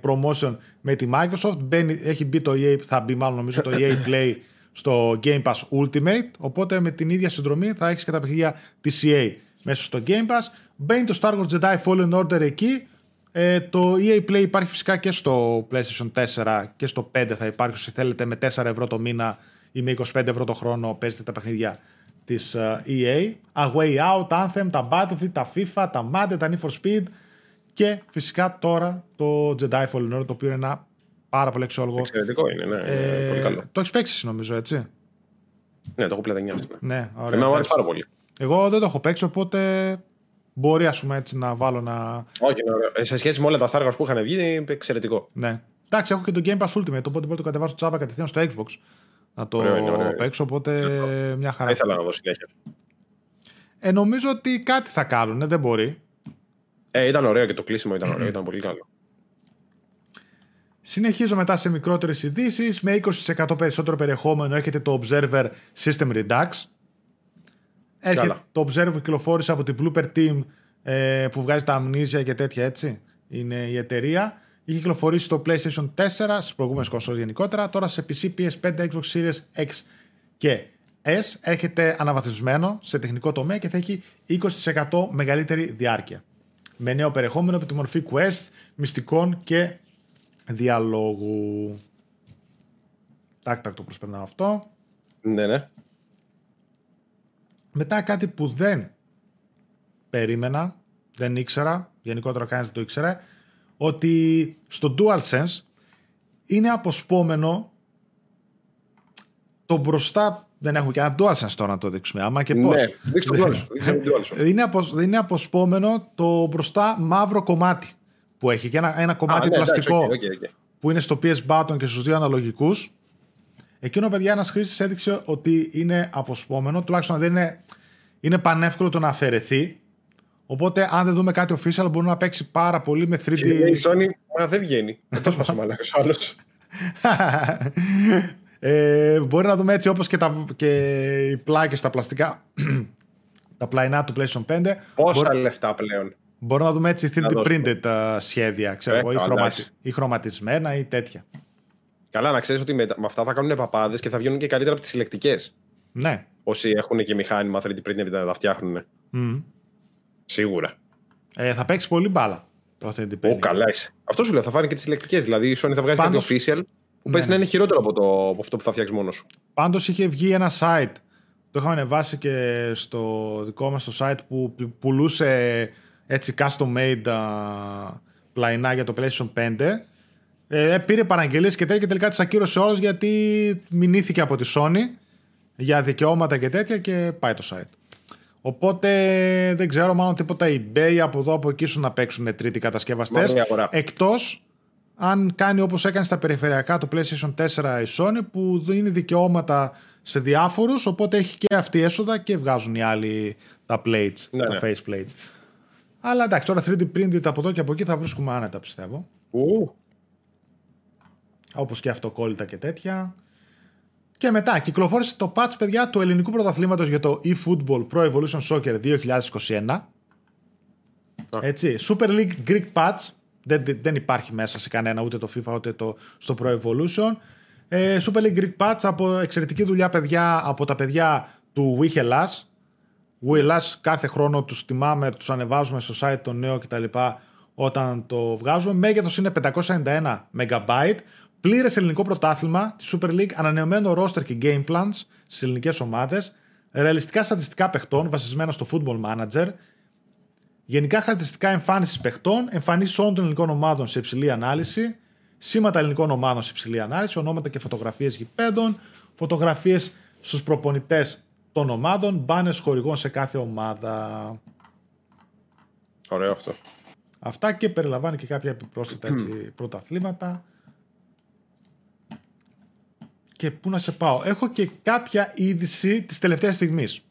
promotion με τη Microsoft. Μπαίνει, έχει μπει το EA, θα μπει μάλλον νομίζω το EA Play [laughs] στο Game Pass Ultimate. Οπότε με την ίδια συνδρομή θα έχεις και τα παιχνίδια της EA μέσα στο Game Pass. Μπαίνει το Star Wars Jedi Fallen Order εκεί. Ε, το EA Play υπάρχει φυσικά και στο PlayStation 4 και στο 5 θα υπάρχει όσοι θέλετε με 4 ευρώ το μήνα ή με 25 ευρώ το χρόνο παίζετε τα παιχνίδια της uh, EA. A Way Out, Anthem, τα Battlefield, τα FIFA, τα Madden, τα Need for Speed και φυσικά τώρα το Jedi Fallen Order το οποίο είναι ένα πάρα πολύ αξιόλογο. Εξαιρετικό είναι, ναι. Ε, πολύ καλό. Το έχεις παίξει νομίζω έτσι; Ναι, το έχω πλέον Ναι, ωραία. Εμένα μου αρέσει πάρα πολύ. Εγώ δεν το έχω παίξει οπότε μπορεί ας πούμε έτσι να βάλω να. Όχι, ναι, σε σχέση με όλα τα Star που είχαν βγει είναι εξαιρετικό. Ναι. Εντάξει, έχω και το Game Pass Ultimate, οπότε μπορώ να το κατεβάσω τσάπα κατευθείαν στο Xbox. Να το ωραίο, ωραίο. παίξω, οπότε μια χαρά. Δεν ήθελα να δω συνέχεια. Ε, νομίζω ότι κάτι θα κάνουν, δεν μπορεί. Ε, ήταν ωραίο και το κλείσιμο ήταν ωραίο, ήταν πολύ καλό. Συνεχίζω μετά σε μικρότερες ειδήσεις. Με 20% περισσότερο περιεχόμενο έρχεται το Observer System Redux. Έρχεται το Observer που κυκλοφόρησε από την Blooper Team ε, που βγάζει τα αμνίζια και τέτοια έτσι. Είναι η εταιρεία. Είχε κυκλοφορήσει στο PlayStation 4, στις προηγούμενες κονσόλες γενικότερα. Τώρα σε PC, PS5, Xbox Series X και S έρχεται αναβαθμισμένο σε τεχνικό τομέα και θα έχει 20% μεγαλύτερη διάρκεια. Με νέο περιεχόμενο από τη μορφή quest, μυστικών και διαλόγου. Τάκ, τάκ το προσπερνάω αυτό. Ναι, ναι. Μετά κάτι που δεν περίμενα, δεν ήξερα, γενικότερα κανείς δεν το ήξερε, ότι στο DualSense είναι αποσπόμενο το μπροστά δεν έχουμε και ένα DualSense τώρα να το δείξουμε. Άμα και πώς. Ναι, δείξτε το DualSense. είναι, είναι αποσπόμενο το μπροστά μαύρο κομμάτι που έχει και ένα, ένα κομμάτι ναι, πλαστικό που είναι στο PS button και στους δύο αναλογικούς. Εκείνο, παιδιά, ένας χρήστης έδειξε ότι είναι αποσπόμενο, τουλάχιστον δεν είναι, είναι πανεύκολο το να αφαιρεθεί. Οπότε, αν δεν δούμε κάτι official, μπορεί να παίξει πάρα πολύ με 3D. η Sony, μα δεν βγαίνει. Δεν το σπάσε μαλάκα ο άλλος. ε, μπορεί να δούμε έτσι όπως και, τα, και οι πλάκες, τα πλαστικά, τα πλαϊνά του PlayStation 5. Πόσα μπορεί... λεφτά πλέον; Μπορούμε να δούμε έτσι 3D printed uh, σχέδια, ξέρω ε, ή, χρωματι... ή, χρωματισμένα ή τέτοια. Καλά, να ξέρεις ότι με, με, αυτά θα κάνουν παπάδες και θα βγαίνουν και καλύτερα από τις συλλεκτικές. Ναι. Όσοι έχουν και μηχάνημα 3D printed να τα φτιάχνουν. Mm. Σίγουρα. Ε, θα παίξει πολύ μπάλα το 3D printing. Ω, καλά είσαι. Αυτό σου λέω, θα φάνε και τις συλλεκτικές. Δηλαδή η Sony θα βγάζει Πάντως... κάτι official που ναι, παίζει ναι. να είναι χειρότερο από, το, από αυτό που θα φτιάξει μόνος σου. Πάντως είχε βγει ένα site. Το είχαμε ανεβάσει και στο δικό μας το site που πουλούσε έτσι custom made uh, πλαϊνά για το PlayStation 5. Ε, πήρε παραγγελίες και τέτοια και τελικά τις ακύρωσε όλες γιατί μηνύθηκε από τη Sony για δικαιώματα και τέτοια και πάει το site. Οπότε δεν ξέρω μάλλον τίποτα eBay από εδώ από εκεί σου να παίξουν τρίτη κατασκευαστές. Εκτός αν κάνει όπως έκανε στα περιφερειακά το PlayStation 4 η Sony που δίνει δικαιώματα σε διάφορους οπότε έχει και αυτή έσοδα και βγάζουν οι άλλοι τα plates, ναι, τα ναι. face plates. Αλλά εντάξει τώρα 3D printed από εδώ και από εκεί θα βρίσκουμε άνετα πιστεύω. Ου. Όπως και αυτοκόλλητα και τέτοια. Και μετά κυκλοφόρησε το patch παιδιά του ελληνικού πρωταθλήματος για το eFootball Pro Evolution Soccer 2021. Έτσι, Super League Greek patch δεν, δεν υπάρχει μέσα σε κανένα ούτε το FIFA ούτε το, στο Pro Evolution. Ε, Super League Greek Patch από εξαιρετική δουλειά παιδιά από τα παιδιά του We Hellas. We Hellas κάθε χρόνο τους τιμάμε, τους ανεβάζουμε στο site το νέο κτλ. όταν το βγάζουμε. Μέγεθος είναι 591 MB. Πλήρες ελληνικό πρωτάθλημα τη Super League, ανανεωμένο roster και game plans στις ελληνικές ομάδες. Ρεαλιστικά στατιστικά παιχτών βασισμένα στο Football Manager Γενικά χαρακτηριστικά εμφάνισης παιχτών, εμφανίσεις όλων των ελληνικών ομάδων σε υψηλή ανάλυση, σήματα ελληνικών ομάδων σε υψηλή ανάλυση, ονόματα και φωτογραφίες γηπέδων, φωτογραφίες στους προπονητές των ομάδων, μπάνε χορηγών σε κάθε ομάδα. Ωραίο αυτό. Αυτά και περιλαμβάνει και κάποια επιπρόσθετα έτσι, πρωταθλήματα. Και πού να σε πάω. Έχω και κάποια είδηση της τελευταίας στιγμής.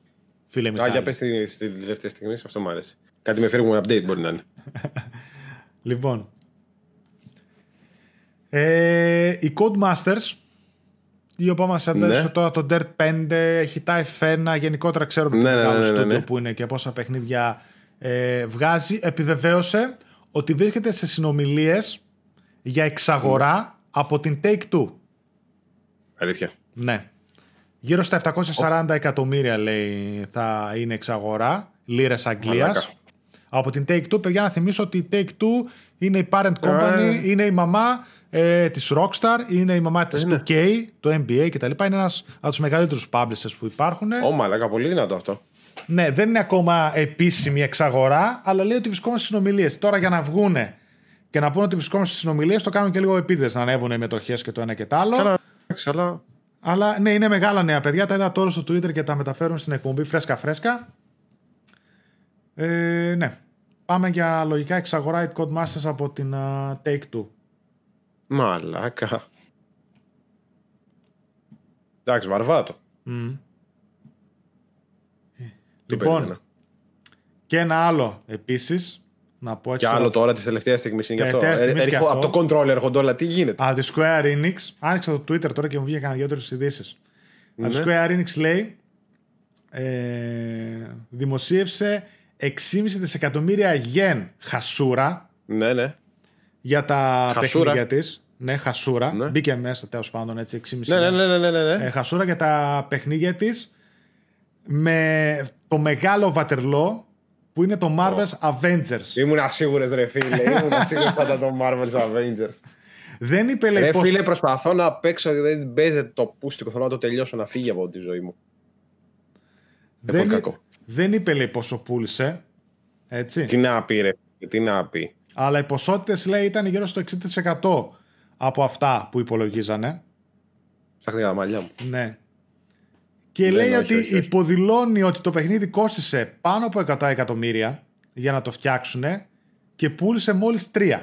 Φίλε Μιχάλη. Α, για πες την τελευταία στιγμή, αυτό μου αρέσει. Κάτι με φέρουμε update μπορεί να είναι. [laughs] λοιπόν. Ε, οι Codemasters, οι οποίοι μας έδωσε ναι. τώρα το Dirt 5, έχει τα F1, γενικότερα ξέρουμε ναι, το ναι, ναι, ναι, που είναι και πόσα παιχνίδια ε, βγάζει, επιβεβαίωσε ότι βρίσκεται σε συνομιλίες για εξαγορά από την Take-Two. Αλήθεια. Ναι. Γύρω στα 740 εκατομμύρια λέει θα είναι εξαγορά, λίρες Αγγλίας. Από την Take-Two, παιδιά, να θυμίσω ότι η Take-Two είναι η parent company, είναι η μαμά ε, της Rockstar, είναι η μαμά της 2K, το NBA κτλ. Είναι ένας από τους μεγαλύτερους publishers που υπάρχουν. Ω, μαλάκα, πολύ δυνατό αυτό. Ναι, δεν είναι ακόμα επίσημη εξαγορά, αλλά λέει ότι βρισκόμαστε στις συνομιλίες. Τώρα για να βγούνε και να πούνε ότι βρισκόμαστε στις συνομιλίες, το κάνουν και λίγο επίδες να ανέβουν οι μετοχές και το ένα και το άλλο. Ξαλά, Αλλά ναι, είναι μεγάλα νέα παιδιά. Τα είδα τώρα στο Twitter και τα μεταφέρουν στην εκπομπή φρέσκα-φρέσκα. Ε, ναι. Πάμε για λογικά εξαγορά It Codemasters από την uh, Take-Two. Μαλάκα. Εντάξει, βαρβάτο. Mm. Λοιπόν, και ένα άλλο επίσης, να πω έτσι. Και άλλο τώρα της τελευταίας στιγμής είναι γι' αυτό. Ε, ε, από το controller έρχονται όλα. Τι γίνεται; Α, τη Square Enix. Άνοιξα το Twitter τώρα και μου βγήκε κανένα δύο-τρει ειδήσεις. Ναι. τη Square Enix λέει. Ε, δημοσίευσε 6,5 δισεκατομμύρια γεν χασούρα. Ναι, ναι. Για τα χασούρα. παιχνίδια της. Ναι, χασούρα. Ναι. Μπήκε μέσα τέλος πάντων έτσι 6,5 ναι, ναι, ναι, ναι, ναι, ναι. Ε, χασούρα για τα παιχνίδια της. Με το μεγάλο βατερλό που είναι το Marvel's oh. Avengers. Ήμουν ασίγουρε, ρε φίλε. Ήμουν ασίγουρε θα ήταν το Marvel's Avengers. Δεν είπε λέει. Ρε πώς... φίλε, προσπαθώ να παίξω. Δεν παίζεται το πούστικο. Θέλω να το τελειώσω να φύγει από τη ζωή μου. Δεν, κακό. Δεν είπε λέει πόσο πούλησε. Έτσι. Τι να πει, ρε. Τι να πει. Αλλά οι ποσότητες λέει ήταν γύρω στο 60% από αυτά που υπολογίζανε. Ψάχνει τα μαλλιά μου. Ναι. Και λέει ότι υποδηλώνει ότι το παιχνίδι κόστησε πάνω από 100 εκατομμύρια για να το φτιάξουν και πούλησε μόλις 3.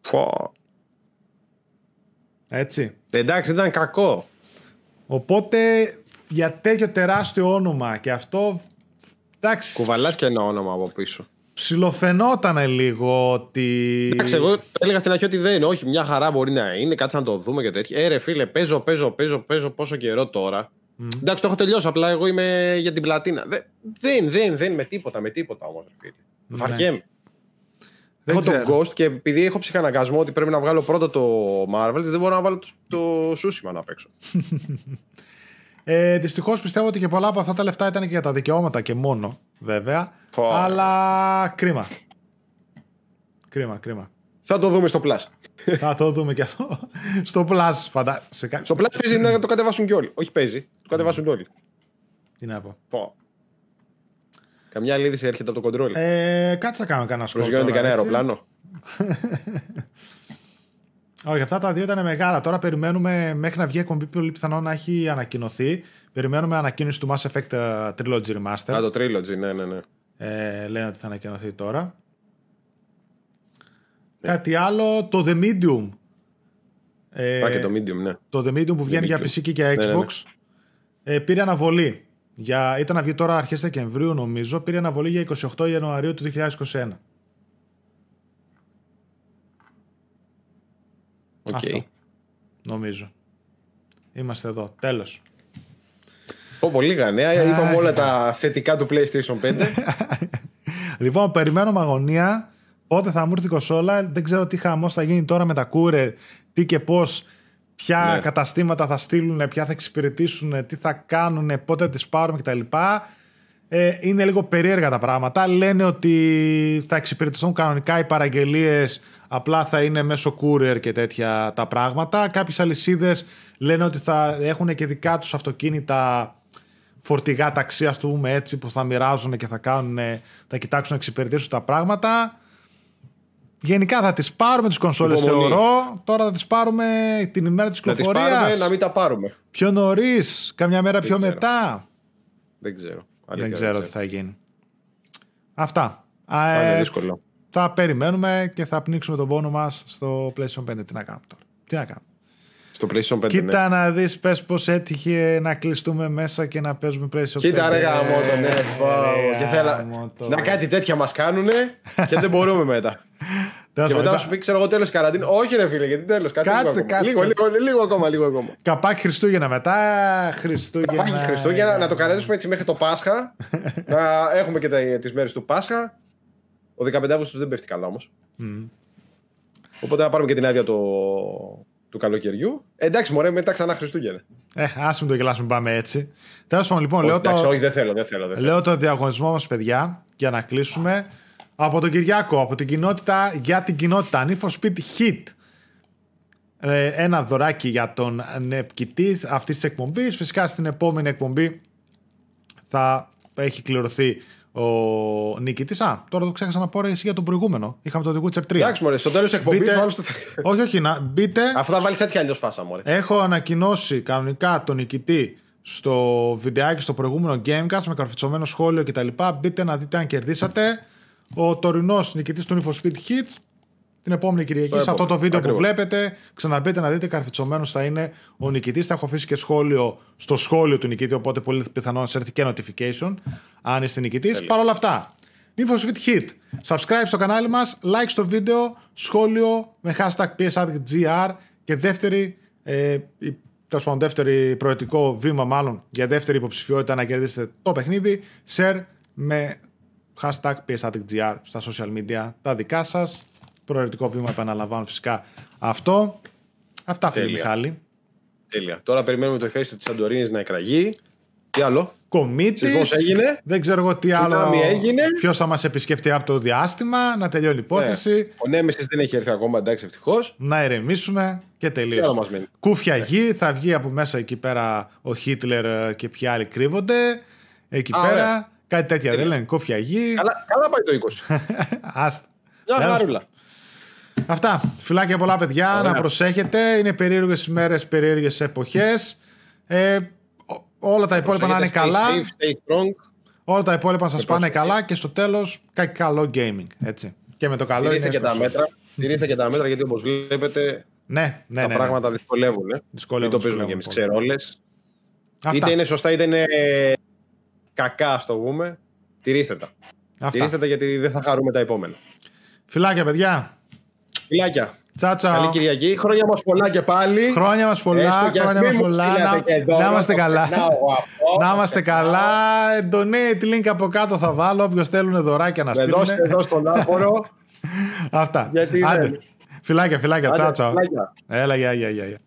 Φω. Έτσι. Εντάξει, ήταν κακό. Οπότε για τέτοιο τεράστιο όνομα και αυτό. Εντάξει. Κουβαλάς και ένα όνομα από πίσω. Ψιλοφαινόταν λίγο ότι. Εντάξει, εγώ έλεγα στην αρχή ότι δεν είναι. Όχι, μια χαρά μπορεί να είναι, κάτι να το δούμε και τέτοια. Ε, ρε φίλε, παίζω, παίζω, παίζω, παίζω πόσο καιρό τώρα. Mm. Εντάξει, το έχω τελειώσει. Απλά εγώ είμαι για την πλατίνα. Δεν, δεν, δεν, με τίποτα, με τίποτα όμως, φίλε. Ναι. Βαριέμαι. Έχω τον Ghost και επειδή έχω ψυχαναγκασμό ότι πρέπει να βγάλω πρώτα το Marvel, δεν μπορώ να βάλω το, το Σούσιμα να παίξω. [laughs] Ε, Δυστυχώς πιστεύω ότι και πολλά από αυτά τα λεφτά ήταν και για τα δικαιώματα και μόνο, βέβαια. Αλλά κρίμα. Κρίμα, κρίμα. Θα το δούμε στο Plus. Θα το δούμε και αυτό. στο Plus, φαντα... Σε... Στο Plus παίζει να το κατεβάσουν και όλοι. Όχι παίζει, το κατεβάσουν όλοι. Τι να πω. πω. Καμιά άλλη είδηση έρχεται από το κοντρόλ. Ε, κάτσε να κάνω κανένα σχόλιο. Προσγειώνεται κανένα αεροπλάνο. Όχι, αυτά τα δύο ήταν μεγάλα. Τώρα περιμένουμε μέχρι να βγει εκπομπή πολύ πιθανό να έχει ανακοινωθεί. Περιμένουμε ανακοίνωση του Mass Effect ε, Trilogy Remaster. Α, το Trilogy, ναι, ναι, ναι. Ε, λένε ότι θα ανακοινωθεί τώρα. Ναι. Κάτι άλλο, το The Medium. Ε, Α, και το Medium, ναι. Το The Medium που βγαίνει για PC και για Xbox. Ναι, ναι, ναι. Ε, πήρε αναβολή. Για, ήταν να βγει τώρα αρχές Δεκεμβρίου νομίζω. Πήρε αναβολή για 28 Ιανουαρίου του 2021. Okay. Αυτό. Νομίζω. Είμαστε εδώ. Τέλος. Πω πολύ νέα. Είπαμε όλα τα θετικά του PlayStation 5. [laughs] λοιπόν, περιμένω με αγωνία πότε θα μου έρθει η κοσόλα. Δεν ξέρω τι χαμός θα γίνει τώρα με τα κούρε, τι και πώς, ποια ναι. καταστήματα θα στείλουν, ποια θα εξυπηρετήσουν, τι θα κάνουν, πότε θα τις πάρουμε κτλ. Ε, είναι λίγο περίεργα τα πράγματα. Λένε ότι θα εξυπηρετηθούν κανονικά οι παραγγελίες απλά θα είναι μέσω courier και τέτοια τα πράγματα. Κάποιες αλυσίδες λένε ότι θα έχουν και δικά τους αυτοκίνητα φορτηγά ταξί, ας το πούμε έτσι, που θα μοιράζουν και θα, κάνουν, θα κοιτάξουν να εξυπηρετήσουν τα πράγματα. Γενικά θα τις πάρουμε τις κονσόλες θεωρώ. Τώρα θα τις πάρουμε την ημέρα της κυκλοφορίας. Να πάρουμε, να μην τα πάρουμε. Πιο νωρίς, καμιά μέρα πιο μετά. Δεν ξέρω. δεν ξέρω τι θα γίνει. Αυτά. Θα είναι δύσκολο. Θα περιμένουμε και θα πνίξουμε τον πόνο μας στο PlayStation 5. Τι να κάνουμε τώρα; Τι να κάνουμε; Στο PlayStation 5. Κοίτα ναι. να δεις, πες πώ έτυχε να κλειστούμε μέσα και να παίζουμε PlayStation 5. Κοίτα ρε γάμο το, ναι. και θέλα... Να κάτι τέτοια μας κάνουν και δεν μπορούμε μετά. [laughs] και μετά σου πει, ξέρω εγώ, τέλος καραντίνα. Όχι, ρε φίλε, γιατί τέλος. Κάτσε, κάτσε. Λίγο, λίγο, λίγο, ακόμα, λίγο ακόμα. Καπάκι Χριστούγεννα μετά. Χριστούγεννα. Καπάκι Χριστούγεννα, να το καραντήσουμε έτσι μέχρι το Πάσχα. [laughs] να έχουμε και τις μέρες του Πάσχα. Ο 15 Αύγουστο δεν πέφτει καλά όμως. Οπότε να πάρουμε και την άδεια το, του καλοκαιριού. εντάξει, μωρέ, μετά ξανά Χριστούγεννα. Ε, α μην το γελάσουμε, πάμε έτσι. Τέλος πάντων, λοιπόν, λέω, εντάξει, το... όχι, δεν θέλω, δεν θέλω, δεν θέλω. λέω το διαγωνισμό μας, παιδιά, για να κλείσουμε. Από τον Κυριάκο, από την κοινότητα για την κοινότητα. Need for Speed Hit. Ε, ένα δωράκι για τον νεπκητή αυτής της εκπομπής. Φυσικά στην επόμενη εκπομπή θα έχει κληρωθεί ο νικητής. Α, τώρα το ξέχασα να πω ρε, εσύ για τον προηγούμενο. Είχαμε το The Witcher 3. Εντάξει, μωρέ, στο τέλος της εκπομπής. Μπείτε... όχι, όχι, να μπείτε. Αφού θα βάλεις έτσι κι αλλιώς φάσα, μωρέ. Έχω ανακοινώσει κανονικά τον νικητή στο βιντεάκι στο προηγούμενο Gamecast με καρφιτσωμένο σχόλιο κτλ. Μπείτε να δείτε αν κερδίσατε. Ο τωρινός νικητής του Need Speed Hit την επόμενη Κυριακή. Σε αυτό το βίντεο που βλέπετε, ξαναμπείτε να δείτε καρφιτσωμένος θα είναι ο νικητής. Θα έχω αφήσει και σχόλιο στο σχόλιο του νικητή, οπότε πολύ πιθανό να σα έρθει και notification αν είστε νικητής. Παρ' όλα αυτά, Need for Speed Hit. Subscribe στο κανάλι μας, like στο βίντεο, σχόλιο με hashtag PSAdGR και δεύτερη, ε, τέλος πάντων, δεύτερη προαιρετικό βήμα, μάλλον για δεύτερη υποψηφιότητα να κερδίσετε το παιχνίδι. Share με hashtag PSAdGR στα social media τα δικά σας προαιρετικό βήμα, επαναλαμβάνω φυσικά αυτό. Αυτά, φίλε Μιχάλη. Τέλεια. Τώρα περιμένουμε το εφέσιο της Σαντορίνη να εκραγεί. Τι άλλο; Κομίτης. έγινε. Δεν ξέρω εγώ τι άλλο. Ποιος θα μας επισκεφτεί από το διάστημα. Να τελειώνει η υπόθεση. Ναι. Ο Νέμεσης δεν έχει έρθει ακόμα, εντάξει, ευτυχώς. Να ηρεμήσουμε και τελείωσε. Κούφια γη. Θα βγει από μέσα εκεί πέρα ο Χίτλερ και ποιοι άλλοι κρύβονται. Εκεί Α, πέρα. Κάτι τέτοια δεν λένε. Κούφια γη. Καλά, καλά πάει το 20. [laughs] Άστα. Μια χαρούλα. Αυτά. Φιλάκια πολλά, παιδιά. Να προσέχετε. Είναι περίεργες ημέρες, περίεργες εποχές. Ε, όλα τα υπόλοιπα να είναι καλά. Όλα τα υπόλοιπα να σας πάνε καλά και στο τέλος κάτι καλό gaming. Έτσι. Και με το καλό είναι. και τα μέτρα. Τηρήστε και τα μέτρα γιατί όπως βλέπετε. Ναι, ναι, τα ναι, πράγματα ναι. δυσκολεύουν. Ε. Δυσκολεύουν. το παίζουμε και εμείς ξερόλες. Είτε είναι σωστά είτε είναι κακά, ας το πούμε. Τηρήστε τα. Αυτά. Τηρήστε τα γιατί δεν θα χαρούμε τα επόμενα. Φιλάκια, παιδιά. Φιλάκια. Τσάτσα. Καλή Κυριακή. Χρόνια μας πολλά και πάλι. Χρόνια μας πολλά. χρόνια μας πολλά. Να, να είμαστε καλά. να είμαστε καλά. Donate link από κάτω θα βάλω. Όποιος θέλουν δωράκια να στείλουν. Δώστε εδώ στον άπορο. [laughs] Αυτά. Γιατί Άντε. Φιλάκια, φιλάκια. Τσάτσα. Έλα, γεια, γεια, γεια.